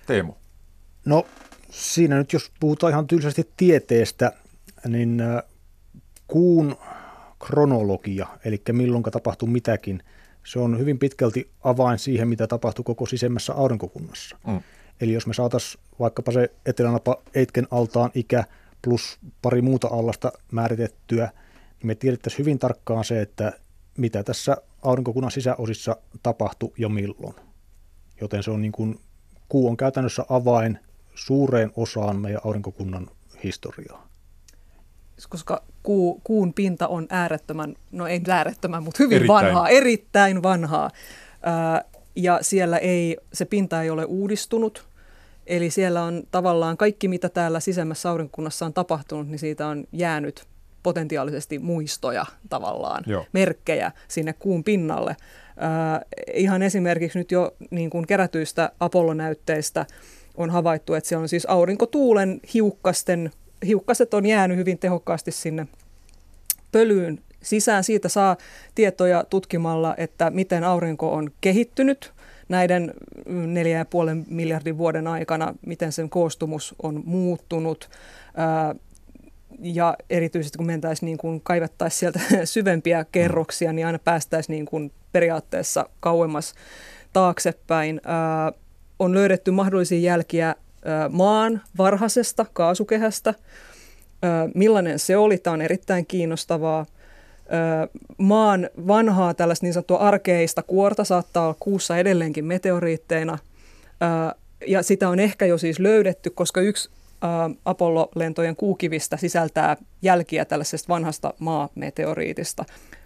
Teemu. No siinä nyt jos puhutaan ihan tylsästi tieteestä, niin kuun kronologia, eli milloin tapahtuu mitäkin, se on hyvin pitkälti avain siihen, mitä tapahtuu koko sisemmässä aurinkokunnassa. Mm. Eli jos me saataisiin vaikkapa se etelänapa Eitken altaan ikä plus pari muuta allasta määritettyä – niin me tiedettäisiin hyvin tarkkaan se, että mitä tässä aurinkokunnan sisäosissa tapahtui ja milloin. Joten se on niin kuin, kuu on käytännössä avain suureen osaan meidän aurinkokunnan historiaa. Koska kuu, kuun pinta on äärettömän, no ei äärettömän, mutta hyvin erittäin. vanhaa, erittäin vanhaa. Ää, ja siellä ei, se pinta ei ole uudistunut. Eli siellä on tavallaan kaikki, mitä täällä sisemmässä aurinkokunnassa on tapahtunut, niin siitä on jäänyt potentiaalisesti muistoja tavallaan, Joo. merkkejä sinne kuun pinnalle. Äh, ihan esimerkiksi nyt jo niin kuin kerätyistä Apollo-näytteistä on havaittu, että siellä on siis aurinkotuulen hiukkasten, hiukkaset on jäänyt hyvin tehokkaasti sinne pölyyn sisään. Siitä saa tietoja tutkimalla, että miten aurinko on kehittynyt näiden 4,5 miljardin vuoden aikana, miten sen koostumus on muuttunut ja erityisesti kun mentäisiin niin kuin kaivettaisiin sieltä syvempiä kerroksia, niin aina päästäisiin niin kuin periaatteessa kauemmas taaksepäin. Ää, on löydetty mahdollisia jälkiä ää, maan varhaisesta kaasukehästä. Ää, millainen se oli? Tämä on erittäin kiinnostavaa. Ää, maan vanhaa tällaista niin sanottua arkeista kuorta saattaa olla kuussa edelleenkin meteoriitteina. Ää, ja sitä on ehkä jo siis löydetty, koska yksi Apollo-lentojen kuukivistä sisältää jälkiä tällaisesta vanhasta maameteoriitista.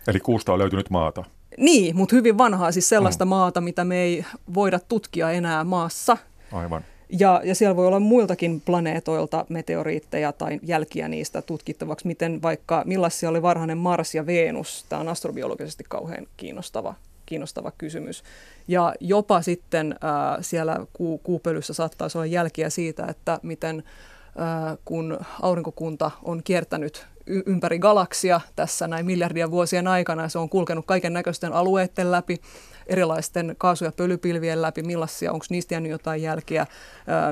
Eli kuusta on löytynyt maata? Niin, mutta hyvin vanhaa, siis sellaista mm. maata, mitä me ei voida tutkia enää maassa. Aivan. Ja, ja siellä voi olla muiltakin planeetoilta meteoriitteja tai jälkiä niistä tutkittavaksi, miten vaikka millaisia oli varhainen Mars ja Venus. Tämä on astrobiologisesti kauhean kiinnostava, kiinnostava kysymys. Ja jopa sitten äh, siellä ku, kuupölyssä saattaisi olla jälkiä siitä, että miten äh, kun aurinkokunta on kiertänyt y- ympäri galaksia tässä näin miljardia vuosien aikana, se on kulkenut kaiken näköisten alueiden läpi, erilaisten kaasu- ja pölypilvien läpi, millaisia, onko niistä jäänyt jotain jälkiä,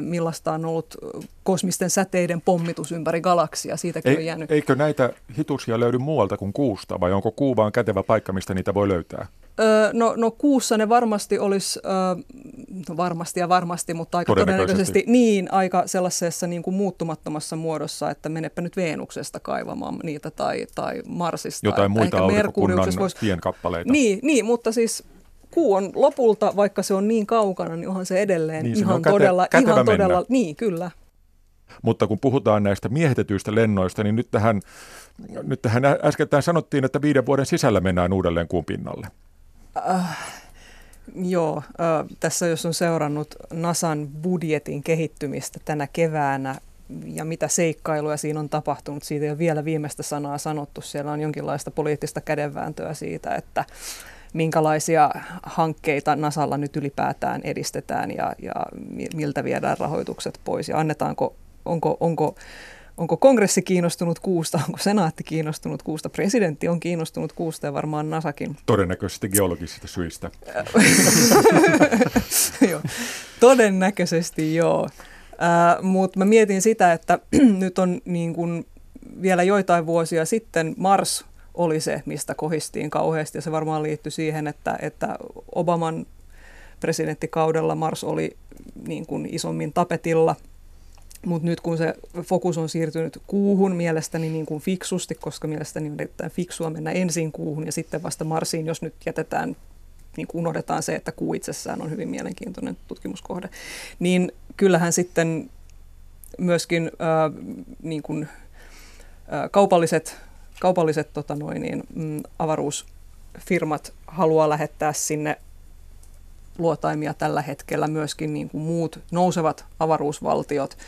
millaista on ollut kosmisten säteiden pommitus ympäri galaksia, siitäkin Ei, on jäänyt. Eikö näitä hitusia löydy muualta kuin kuusta, vai onko kuu vaan kätevä paikka, mistä niitä voi löytää? No, no kuussa ne varmasti olisi, no varmasti ja varmasti, mutta aika todennäköisesti, todennäköisesti niin, aika sellaisessa niin kuin muuttumattomassa muodossa, että menepä nyt Veenuksesta kaivamaan niitä tai, tai Marsista. Jotain muita aurinkokunnan voisi... pienkappaleita. Niin, niin, mutta siis kuu on lopulta, vaikka se on niin kaukana, niin onhan se edelleen niin, ihan, käte, todella, ihan todella, niin kyllä. Mutta kun puhutaan näistä miehitetyistä lennoista, niin nyt tähän, nyt tähän äskettäin sanottiin, että viiden vuoden sisällä mennään uudelleen kuun pinnalle. Äh, joo, äh, tässä jos on seurannut NASAn budjetin kehittymistä tänä keväänä ja mitä seikkailuja siinä on tapahtunut, siitä ei ole vielä viimeistä sanaa sanottu. Siellä on jonkinlaista poliittista kädenvääntöä siitä, että minkälaisia hankkeita Nasalla nyt ylipäätään edistetään ja, ja miltä viedään rahoitukset pois ja annetaanko, onko, onko, onko kongressi kiinnostunut kuusta, onko senaatti kiinnostunut kuusta, presidentti on kiinnostunut kuusta ja varmaan Nasakin. Todennäköisesti geologisista syistä. joo. Todennäköisesti joo. Äh, Mutta mä mietin sitä, että nyt on niin kun vielä joitain vuosia sitten Mars oli se, mistä kohistiin kauheasti. Ja se varmaan liittyi siihen, että, että Obaman presidenttikaudella Mars oli niin kuin isommin tapetilla. Mutta nyt kun se fokus on siirtynyt kuuhun mielestäni niin kuin fiksusti, koska mielestäni on erittäin fiksua mennä ensin kuuhun ja sitten vasta Marsiin, jos nyt jätetään, niin kuin unohdetaan se, että kuu itsessään on hyvin mielenkiintoinen tutkimuskohde, niin kyllähän sitten myöskin äh, niin kuin, äh, kaupalliset kaupalliset tota noin, niin, mm, avaruusfirmat haluaa lähettää sinne luotaimia tällä hetkellä myöskin niin kuin muut nousevat avaruusvaltiot.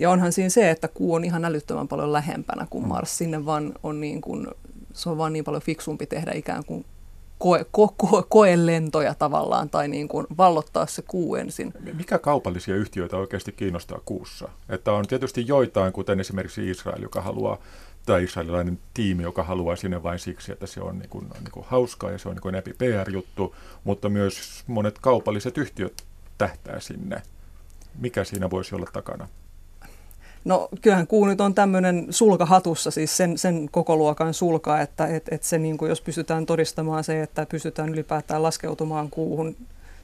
Ja onhan siinä se, että kuu on ihan älyttömän paljon lähempänä kuin mm. Mars. Sinne vaan on niin kuin, se on vaan niin paljon fiksumpi tehdä ikään kuin koe, ko, ko, koelentoja tavallaan tai niin kuin vallottaa se kuu ensin. Mikä kaupallisia yhtiöitä oikeasti kiinnostaa kuussa? Että on tietysti joitain, kuten esimerkiksi Israel, joka haluaa tai israelilainen tiimi, joka haluaa sinne vain siksi, että se on niin kuin, niin kuin hauskaa ja se on niin kuin enempi PR-juttu, mutta myös monet kaupalliset yhtiöt tähtää sinne. Mikä siinä voisi olla takana? No kyllähän kuu nyt on tämmöinen sulka hatussa, siis sen, sen koko luokan sulka, että et, et se niin kuin, jos pystytään todistamaan se, että pystytään ylipäätään laskeutumaan kuuhun,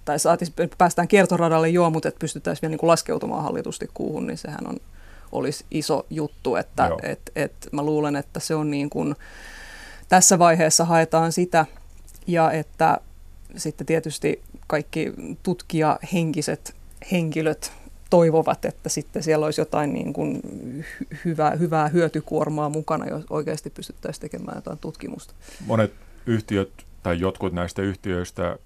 tai saatis, päästään kiertoradalle joo, mutta että pystytään vielä niin kuin laskeutumaan hallitusti kuuhun, niin sehän on olisi iso juttu, että et, et mä luulen, että se on niin kuin, tässä vaiheessa haetaan sitä ja että sitten tietysti kaikki tutkijahenkiset henkilöt toivovat, että sitten siellä olisi jotain niin kuin hyvää, hyvää hyötykuormaa mukana, jos oikeasti pystyttäisiin tekemään jotain tutkimusta. Monet yhtiöt tai jotkut näistä yhtiöistä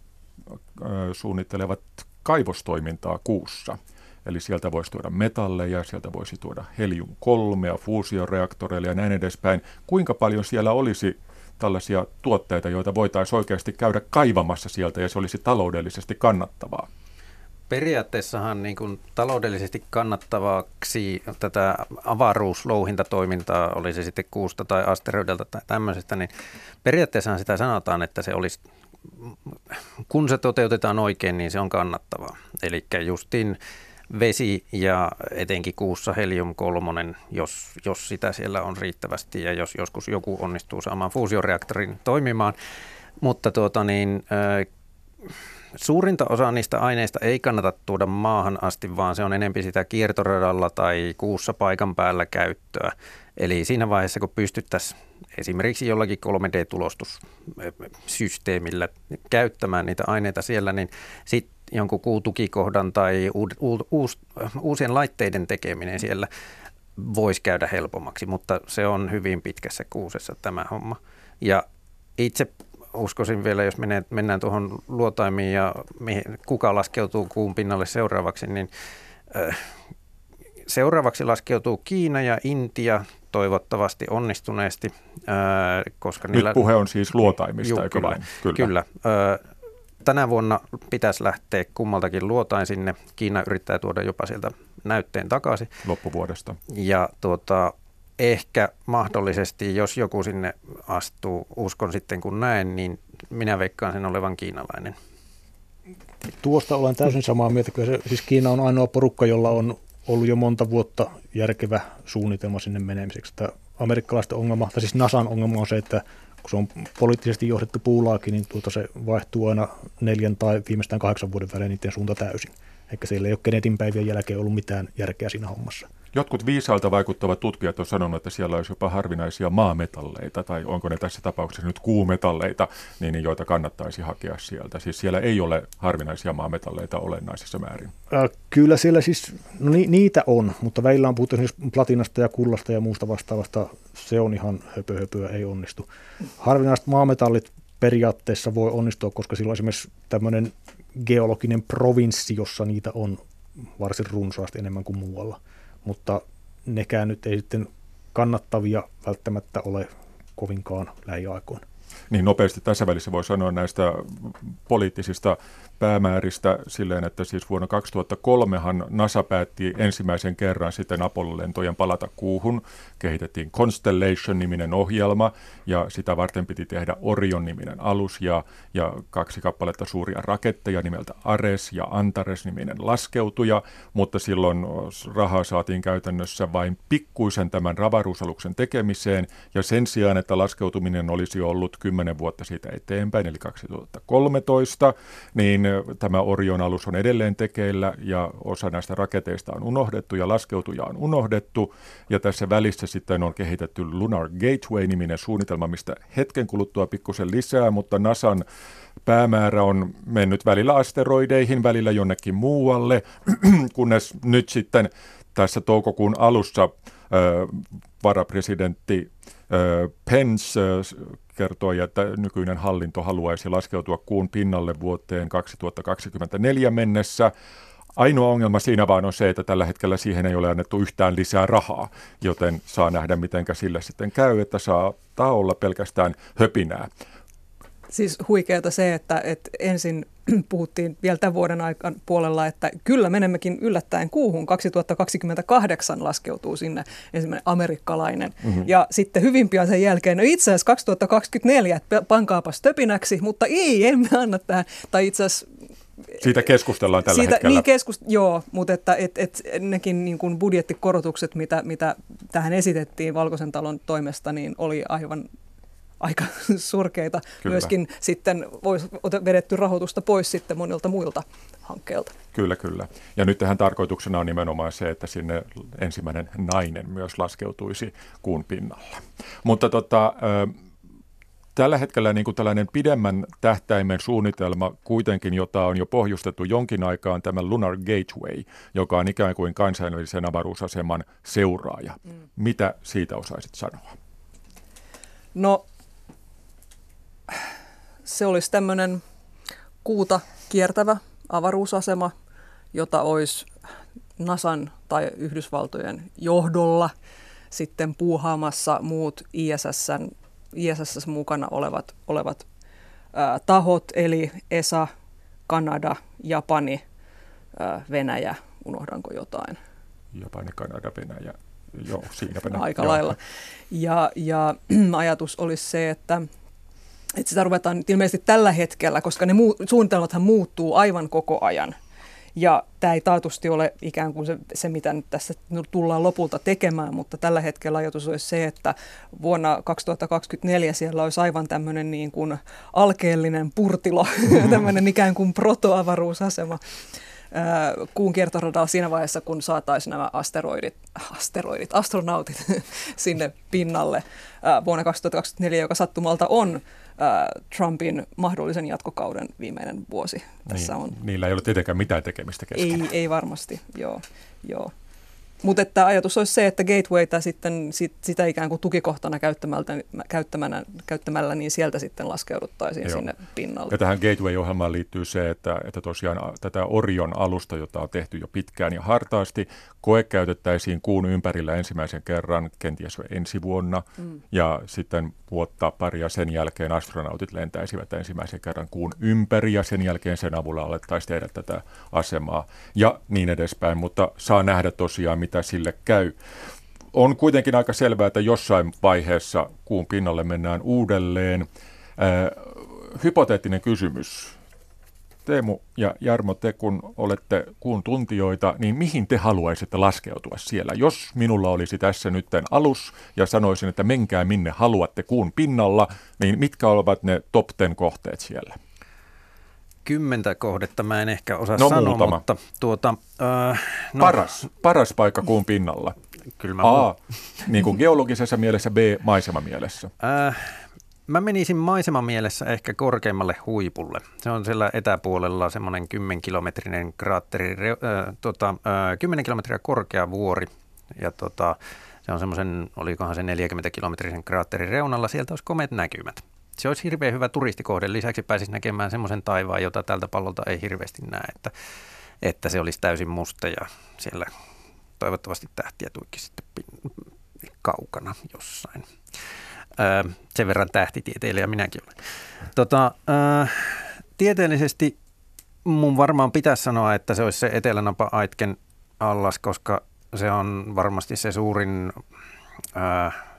suunnittelevat kaivostoimintaa kuussa. Eli sieltä voisi tuoda metalleja, sieltä voisi tuoda helium-3, fuusioreaktoreille ja näin edespäin. Kuinka paljon siellä olisi tällaisia tuotteita, joita voitaisiin oikeasti käydä kaivamassa sieltä ja se olisi taloudellisesti kannattavaa? Periaatteessahan niin kuin taloudellisesti kannattavaksi tätä avaruuslouhintatoimintaa, oli se sitten kuusta tai asteroidelta tai tämmöisestä, niin periaatteessahan sitä sanotaan, että se olisi, kun se toteutetaan oikein, niin se on kannattavaa. Eli justiin vesi ja etenkin kuussa helium-3, jos, jos sitä siellä on riittävästi ja jos joskus joku onnistuu saamaan fuusioreaktorin toimimaan. Mutta tuota niin, suurinta osa niistä aineista ei kannata tuoda maahan asti, vaan se on enempi sitä kiertoradalla tai kuussa paikan päällä käyttöä. Eli siinä vaiheessa, kun pystyttäisiin esimerkiksi jollakin 3D-tulostussysteemillä käyttämään niitä aineita siellä, niin sitten jonkun kuutukikohdan tai uusien laitteiden tekeminen siellä voisi käydä helpommaksi, mutta se on hyvin pitkässä kuusessa tämä homma. Ja itse uskoisin vielä, jos menee, mennään tuohon luotaimiin ja mihin, kuka laskeutuu kuun pinnalle seuraavaksi, niin äh, seuraavaksi laskeutuu Kiina ja Intia toivottavasti onnistuneesti. Äh, koska Nyt niillä, puhe on siis luotaimista, juu, eikö kyllä, vain? Kyllä. kyllä. Äh, tänä vuonna pitäisi lähteä kummaltakin luotain sinne. Kiina yrittää tuoda jopa sieltä näytteen takaisin. Loppuvuodesta. Ja tuota, ehkä mahdollisesti, jos joku sinne astuu, uskon sitten kun näen, niin minä veikkaan sen olevan kiinalainen. Tuosta olen täysin samaa mieltä. Kyllä se, siis Kiina on ainoa porukka, jolla on ollut jo monta vuotta järkevä suunnitelma sinne menemiseksi. Että amerikkalaisten ongelma, tai siis NASAn ongelma on se, että kun se on poliittisesti johdettu puulaakin, niin tuota se vaihtuu aina neljän tai viimeistään kahdeksan vuoden välein niiden suunta täysin. Eikä siellä ei ole Kennedyn päivien jälkeen ollut mitään järkeä siinä hommassa. Jotkut viisaalta vaikuttavat tutkijat on sanonut, että siellä olisi jopa harvinaisia maametalleita, tai onko ne tässä tapauksessa nyt kuumetalleita, niin, niin joita kannattaisi hakea sieltä. Siis siellä ei ole harvinaisia maametalleita olennaisissa määrin. Äh, kyllä siellä siis, no ni, niitä on, mutta välillä on puhuttu esimerkiksi platinasta ja kullasta ja muusta vastaavasta. Se on ihan höpö, höpöä, ei onnistu. Harvinaiset maametallit periaatteessa voi onnistua, koska silloin esimerkiksi tämmöinen geologinen provinssi, jossa niitä on varsin runsaasti enemmän kuin muualla. Mutta nekään nyt ei sitten kannattavia välttämättä ole kovinkaan lähiaikoina. Niin nopeasti tässä välissä voi sanoa näistä poliittisista päämääristä silleen, että siis vuonna 2003han NASA päätti ensimmäisen kerran sitten Apollo-lentojen palata kuuhun. Kehitettiin Constellation-niminen ohjelma ja sitä varten piti tehdä Orion-niminen alus ja, ja kaksi kappaletta suuria raketteja nimeltä Ares ja Antares-niminen laskeutuja, mutta silloin rahaa saatiin käytännössä vain pikkuisen tämän ravaruusaluksen tekemiseen ja sen sijaan, että laskeutuminen olisi ollut kymmenen vuotta siitä eteenpäin, eli 2013, niin tämä Orion-alus on edelleen tekeillä ja osa näistä raketeista on unohdettu ja laskeutuja on unohdettu. Ja tässä välissä sitten on kehitetty Lunar Gateway-niminen suunnitelma, mistä hetken kuluttua pikkusen lisää, mutta NASAn päämäärä on mennyt välillä asteroideihin, välillä jonnekin muualle, kunnes nyt sitten tässä toukokuun alussa varapresidentti Pence kertoi, että nykyinen hallinto haluaisi laskeutua kuun pinnalle vuoteen 2024 mennessä. Ainoa ongelma siinä vaan on se, että tällä hetkellä siihen ei ole annettu yhtään lisää rahaa, joten saa nähdä, miten sille sitten käy, että saa olla pelkästään höpinää. Siis huikeeta se, että, että ensin puhuttiin vielä tämän vuoden aikan puolella, että kyllä menemmekin yllättäen kuuhun. 2028 laskeutuu sinne ensimmäinen amerikkalainen. Mm-hmm. Ja sitten hyvin pian sen jälkeen, no itse asiassa 2024, että pankaapas töpinäksi, mutta ei, emme anna tähän. Tai itse asiassa siitä keskustellaan tällä Siitä, hetkellä. Niin keskust, joo, mutta että et, et, nekin niin kuin budjettikorotukset, mitä, mitä tähän esitettiin Valkoisen talon toimesta, niin oli aivan aika surkeita. Kyllä. Myöskin sitten voisi vedetty rahoitusta pois sitten monilta muilta hankkeilta. Kyllä, kyllä. Ja nyt tähän tarkoituksena on nimenomaan se, että sinne ensimmäinen nainen myös laskeutuisi kuun pinnalla. Mutta tota, tällä hetkellä niin kuin tällainen pidemmän tähtäimen suunnitelma kuitenkin, jota on jo pohjustettu jonkin aikaa, on tämä Lunar Gateway, joka on ikään kuin kansainvälisen avaruusaseman seuraaja. Mm. Mitä siitä osaisit sanoa? No se olisi tämmöinen kuuta kiertävä avaruusasema, jota olisi NASAn tai Yhdysvaltojen johdolla sitten puuhaamassa muut ISSn, ISS mukana olevat, olevat ää, tahot, eli ESA, Kanada, Japani, ää, Venäjä, unohdanko jotain? Japani, Kanada, Venäjä, joo, siinäpä. Aika joo. lailla. Ja, ja ajatus olisi se, että että sitä ruvetaan ilmeisesti tällä hetkellä, koska ne muu, suunnitelmathan muuttuu aivan koko ajan. Ja tämä ei taatusti ole ikään kuin se, se, mitä nyt tässä tullaan lopulta tekemään, mutta tällä hetkellä ajatus olisi se, että vuonna 2024 siellä olisi aivan tämmöinen niin kuin alkeellinen purtilo, tämmöinen ikään kuin protoavaruusasema kuun kiertoradalla siinä vaiheessa, kun saataisiin nämä asteroidit, asteroidit astronautit sinne pinnalle vuonna 2024, joka sattumalta on Trumpin mahdollisen jatkokauden viimeinen vuosi. Tässä niin, on. Niillä ei ole tietenkään mitään tekemistä keskenään. Ei, ei varmasti, joo. joo. Mutta että ajatus olisi se, että gatewayta sitten sit, sitä ikään kuin tukikohtana käyttämällä, käyttämällä, niin sieltä sitten laskeuduttaisiin Joo. sinne pinnalle. Ja tähän gateway-ohjelmaan liittyy se, että, että tosiaan tätä Orion alusta, jota on tehty jo pitkään ja hartaasti, koe käytettäisiin kuun ympärillä ensimmäisen kerran kenties ensi vuonna mm. ja sitten vuotta paria sen jälkeen astronautit lentäisivät ensimmäisen kerran kuun ympäri ja sen jälkeen sen avulla alettaisiin tehdä tätä asemaa ja niin edespäin, mutta saa nähdä tosiaan mitä sille käy. On kuitenkin aika selvää, että jossain vaiheessa kuun pinnalle mennään uudelleen. Äh, hypoteettinen kysymys. Teemu ja Jarmo, te kun olette kuun tuntijoita, niin mihin te haluaisitte laskeutua siellä? Jos minulla olisi tässä nyt alus ja sanoisin, että menkää minne haluatte kuun pinnalla, niin mitkä ovat ne top ten kohteet siellä? Kymmentä kohdetta mä en ehkä osaa no, sanoa, muutama. mutta tuota... Äh, no, paras, paras paikka kuun pinnalla. Kyllä mä A, niin kuin geologisessa mielessä, B, maisemamielessä. Äh, Mä menisin maiseman mielessä ehkä korkeimmalle huipulle. Se on siellä etäpuolella semmoinen 10 kilometrinen kraatteri, äh, tota, äh, 10 kilometriä korkea vuori. Ja tota, se on semmoisen, olikohan se 40 kilometrisen kraatterin reunalla, sieltä olisi komeat näkymät. Se olisi hirveän hyvä turistikohde. Lisäksi pääsisi näkemään semmoisen taivaan, jota tältä pallolta ei hirveästi näe, että, että se olisi täysin musta ja siellä toivottavasti tähtiä tuikki sitten kaukana jossain sen verran tähtitieteilijä minäkin olen. Tota, äh, tieteellisesti mun varmaan pitäisi sanoa, että se olisi se Etelänapa Aitken allas, koska se on varmasti se suurin, äh,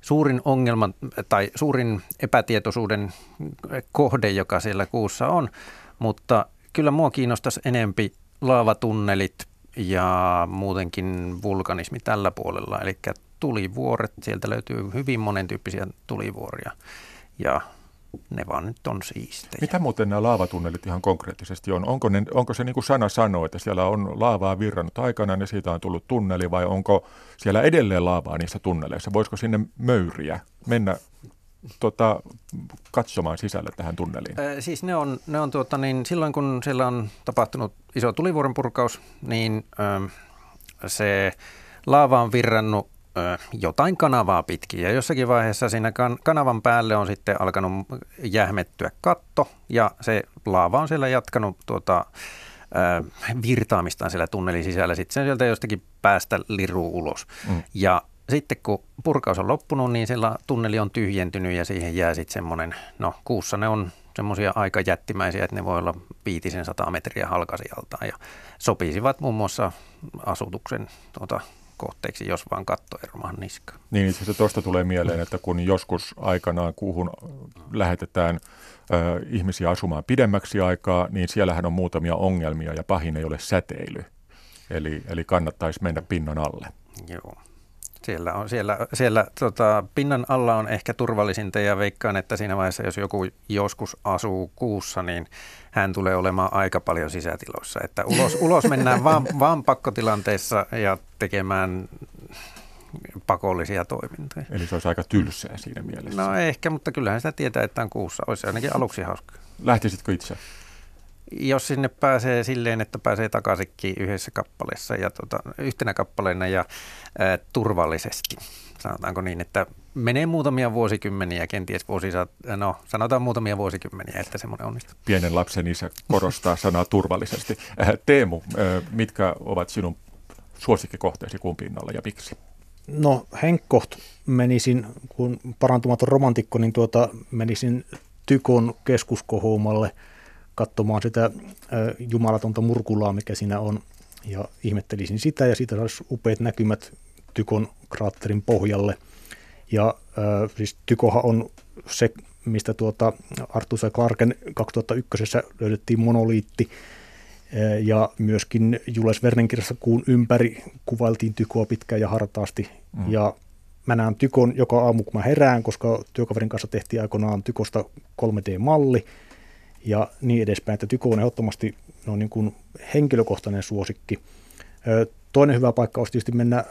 suurin ongelma tai suurin epätietoisuuden kohde, joka siellä kuussa on. Mutta kyllä mua kiinnostaisi enempi laavatunnelit ja muutenkin vulkanismi tällä puolella. Eli tulivuoret. Sieltä löytyy hyvin monentyyppisiä tulivuoria ja ne vaan nyt on siistejä. Mitä muuten nämä laavatunnelit ihan konkreettisesti on? Onko, ne, onko se niin kuin sana sanoo, että siellä on laavaa virrannut aikana ja siitä on tullut tunneli vai onko siellä edelleen laavaa niissä tunneleissa? Voisiko sinne möyriä mennä tota, katsomaan sisälle tähän tunneliin? Äh, siis ne on, ne on tuota, niin silloin kun siellä on tapahtunut iso tulivuoren purkaus, niin ähm, se laava on virrannut jotain kanavaa pitkin. Ja jossakin vaiheessa siinä kan- kanavan päälle on sitten alkanut jähmettyä katto ja se laava on siellä jatkanut tuota, virtaamistaan siellä tunnelin sisällä. Sitten sen sieltä jostakin päästä liruu ulos. Mm. Ja sitten kun purkaus on loppunut, niin siellä tunneli on tyhjentynyt ja siihen jää sitten semmoinen, no kuussa ne on semmoisia aika jättimäisiä, että ne voi olla viitisen sata metriä halkasijaltaan ja sopisivat muun muassa asutuksen tuota, kohteeksi, jos vaan katto ei niskaan. Niin itse asiassa tuosta tulee mieleen, että kun joskus aikanaan kuuhun lähetetään ö, ihmisiä asumaan pidemmäksi aikaa, niin siellähän on muutamia ongelmia ja pahin ei ole säteily. Eli, eli kannattaisi mennä pinnan alle. Joo. Siellä, on, siellä, siellä tota, pinnan alla on ehkä turvallisinta ja veikkaan, että siinä vaiheessa, jos joku joskus asuu kuussa, niin hän tulee olemaan aika paljon sisätiloissa. Että ulos, ulos mennään vaan, vaan pakkotilanteissa ja tekemään pakollisia toimintoja. Eli se olisi aika tylsää siinä mielessä. No ehkä, mutta kyllähän sitä tietää, että on kuussa. Olisi ainakin aluksi hauska. Lähtisitkö itse? Jos sinne pääsee silleen, että pääsee takaisinkin yhdessä kappaleessa ja tuota, yhtenä kappaleena ja ää, turvallisesti. Sanotaanko niin, että menee muutamia vuosikymmeniä, kenties vuosisat, no sanotaan muutamia vuosikymmeniä, että semmoinen onnistuu. Pienen lapsen isä korostaa sanaa turvallisesti. Äh, Teemu, äh, mitkä ovat sinun suosikkikohteesi kuun pinnalla ja miksi? No henkkoht menisin, kun parantumaton romantikko, niin tuota, menisin Tykon keskuskohuumalle katsomaan sitä jumalatonta murkulaa, mikä siinä on. Ja ihmettelisin sitä ja siitä saisi upeat näkymät Tykon kraatterin pohjalle – ja äh, siis Tykohan on se, mistä tuota Arthur C. Clarken 2001 löydettiin monoliitti, äh, ja myöskin Jules Vernen kirjassa Kuun ympäri kuvailtiin Tykoa pitkään ja hartaasti. Mm. Ja mä näen Tykon joka aamu, kun mä herään, koska työkaverin kanssa tehtiin aikoinaan Tykosta 3D-malli ja niin edespäin, että Tyko on ehdottomasti no, niin kuin henkilökohtainen suosikki. Toinen hyvä paikka olisi tietysti mennä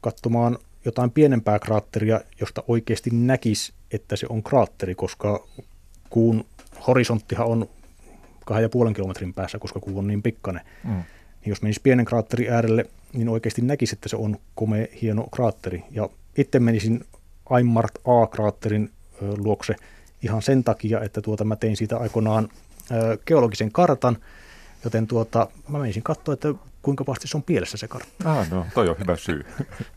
katsomaan jotain pienempää kraatteria, josta oikeasti näkisi, että se on kraatteri, koska kuun horisonttihan on kahden ja puolen kilometrin päässä, koska kuu on niin pikkainen. Mm. Niin jos menisi pienen kraatterin äärelle, niin oikeasti näkisi, että se on komea, hieno kraatteri. Ja itse menisin Aimart A-kraatterin luokse ihan sen takia, että tuota, mä tein siitä aikoinaan geologisen kartan, joten tuota, mä menisin katsoa, että kuinka pahasti se on pielessä se kartta. Ah, no, toi on hyvä syy.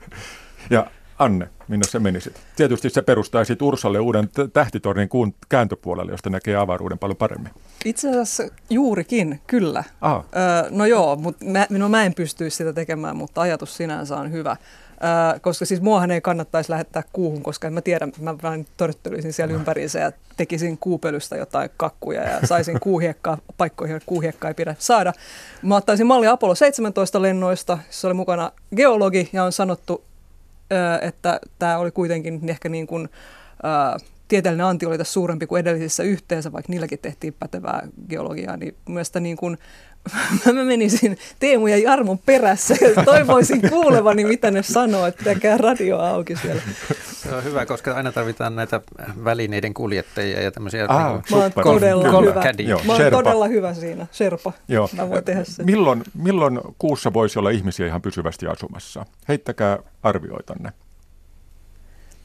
ja Anne, minne se menisit? Tietysti se perustaisi Ursalle uuden tähtitornin kuun kääntöpuolelle, josta näkee avaruuden paljon paremmin. Itse asiassa juurikin, kyllä. Aha. Öö, no joo, mutta mä, no mä en pystyisi sitä tekemään, mutta ajatus sinänsä on hyvä. Öö, koska siis muahan ei kannattaisi lähettää kuuhun, koska en mä tiedä, mä vain törttelisin siellä ympäriinsä ja tekisin kuupelystä jotain kakkuja ja saisin kuuhiekkaa paikkoihin, kuuhiekkaa ei pidä saada. Mä ottaisin malli Apollo 17 lennoista, se oli mukana geologi ja on sanottu että tämä oli kuitenkin ehkä niin kuin, tieteellinen anti oli tässä suurempi kuin edellisissä yhteensä, vaikka niilläkin tehtiin pätevää geologiaa, niin mielestäni niin kuin, mä menisin Teemu ja Jarmon perässä ja toivoisin kuulevani, mitä ne sanoo, että pitäkää radio auki siellä. Se on hyvä, koska aina tarvitaan näitä välineiden kuljettajia ja tämmöisiä ah, niin mä oon todella hyvä. Joo, mä oon todella hyvä siinä, Sherpa. Joo. Mä voin tehdä sen. Milloin, milloin kuussa voisi olla ihmisiä ihan pysyvästi asumassa? Heittäkää arvioitanne.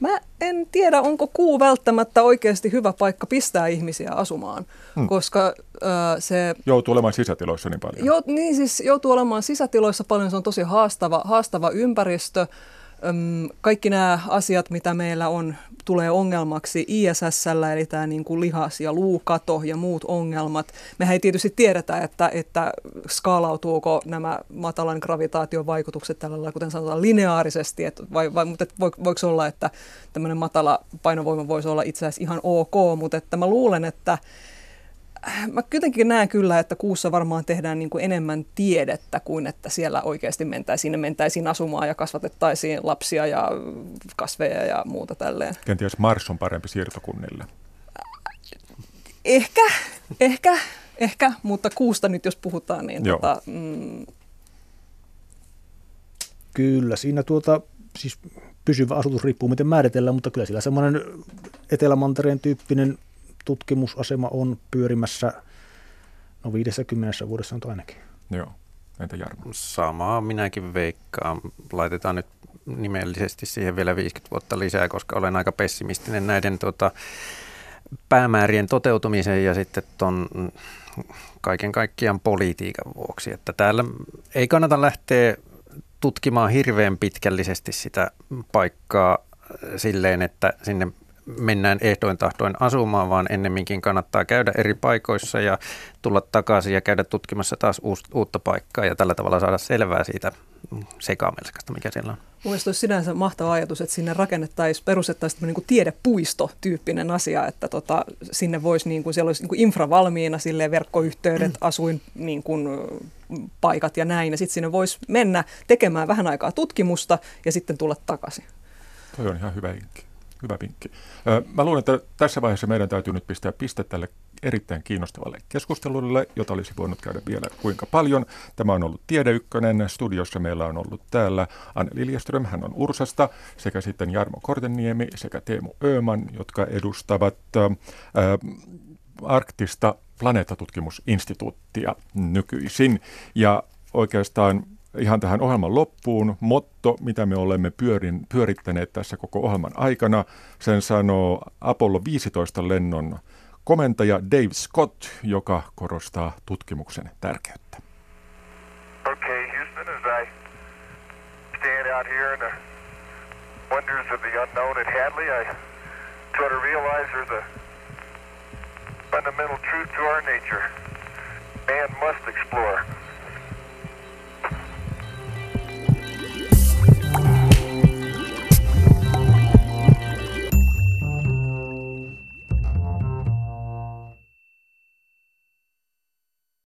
Mä en tiedä, onko kuu välttämättä oikeasti hyvä paikka pistää ihmisiä asumaan, hmm. koska äh, se... Joutuu olemaan sisätiloissa niin paljon. Jo, niin siis joutuu olemaan sisätiloissa paljon, se on tosi haastava, haastava ympäristö kaikki nämä asiat, mitä meillä on, tulee ongelmaksi ISSL, eli tämä niin kuin lihas- ja luukato ja muut ongelmat. Mehän ei tietysti tiedetä, että, että skaalautuuko nämä matalan gravitaation vaikutukset tällä lailla, kuten sanotaan, lineaarisesti, että vai, vai, mutta voiko olla, että tämmöinen matala painovoima voisi olla itse asiassa ihan ok, mutta että mä luulen, että mä kuitenkin näen kyllä, että kuussa varmaan tehdään niin kuin enemmän tiedettä kuin että siellä oikeasti mentäisiin, sinne mentäisiin asumaan ja kasvatettaisiin lapsia ja kasveja ja muuta tälleen. Kenties Mars on parempi siirtokunnille? Ehkä, ehkä, ehkä, mutta kuusta nyt jos puhutaan, niin tota, mm... Kyllä, siinä tuota, siis pysyvä asutus riippuu miten määritellään, mutta kyllä sillä semmoinen Etelämantereen tyyppinen tutkimusasema on pyörimässä no 50 vuodessa on ainakin. Joo. Entä Jarmo? Samaa minäkin veikkaan. Laitetaan nyt nimellisesti siihen vielä 50 vuotta lisää, koska olen aika pessimistinen näiden tuota, päämäärien toteutumisen ja sitten ton kaiken kaikkiaan politiikan vuoksi. Että täällä ei kannata lähteä tutkimaan hirveän pitkällisesti sitä paikkaa silleen, että sinne mennään ehdoin tahtoin asumaan, vaan ennemminkin kannattaa käydä eri paikoissa ja tulla takaisin ja käydä tutkimassa taas uutta paikkaa ja tällä tavalla saada selvää siitä sekamelskasta, mikä siellä on. Mielestäni olisi sinänsä mahtava ajatus, että sinne rakennettaisiin, perustettaisiin niin kuin tiedepuisto-tyyppinen asia, että tota, sinne voisi, niin kuin, siellä olisi niin kuin infra valmiina, silleen verkkoyhteydet, asuin niin kuin, paikat ja näin, ja sitten sinne voisi mennä tekemään vähän aikaa tutkimusta ja sitten tulla takaisin. Toi on ihan hyvä inkki. Hyvä vinkki. Mä luulen, että tässä vaiheessa meidän täytyy nyt pistää piste tälle erittäin kiinnostavalle keskustelulle, jota olisi voinut käydä vielä kuinka paljon. Tämä on ollut Tiede Ykkönen. Studiossa meillä on ollut täällä Anne Liljeström, hän on Ursasta, sekä sitten Jarmo Korteniemi sekä Teemu Ööman, jotka edustavat ää, arktista planeetatutkimusinstituuttia nykyisin. Ja oikeastaan ihan tähän ohjelman loppuun. Motto, mitä me olemme pyörin, pyörittäneet tässä koko ohjelman aikana, sen sanoo Apollo 15 lennon komentaja Dave Scott, joka korostaa tutkimuksen tärkeyttä. Okay, Houston, as I stand out here in the wonders of the unknown at Hadley, I try to realize there's a fundamental truth to our nature. Man must explore.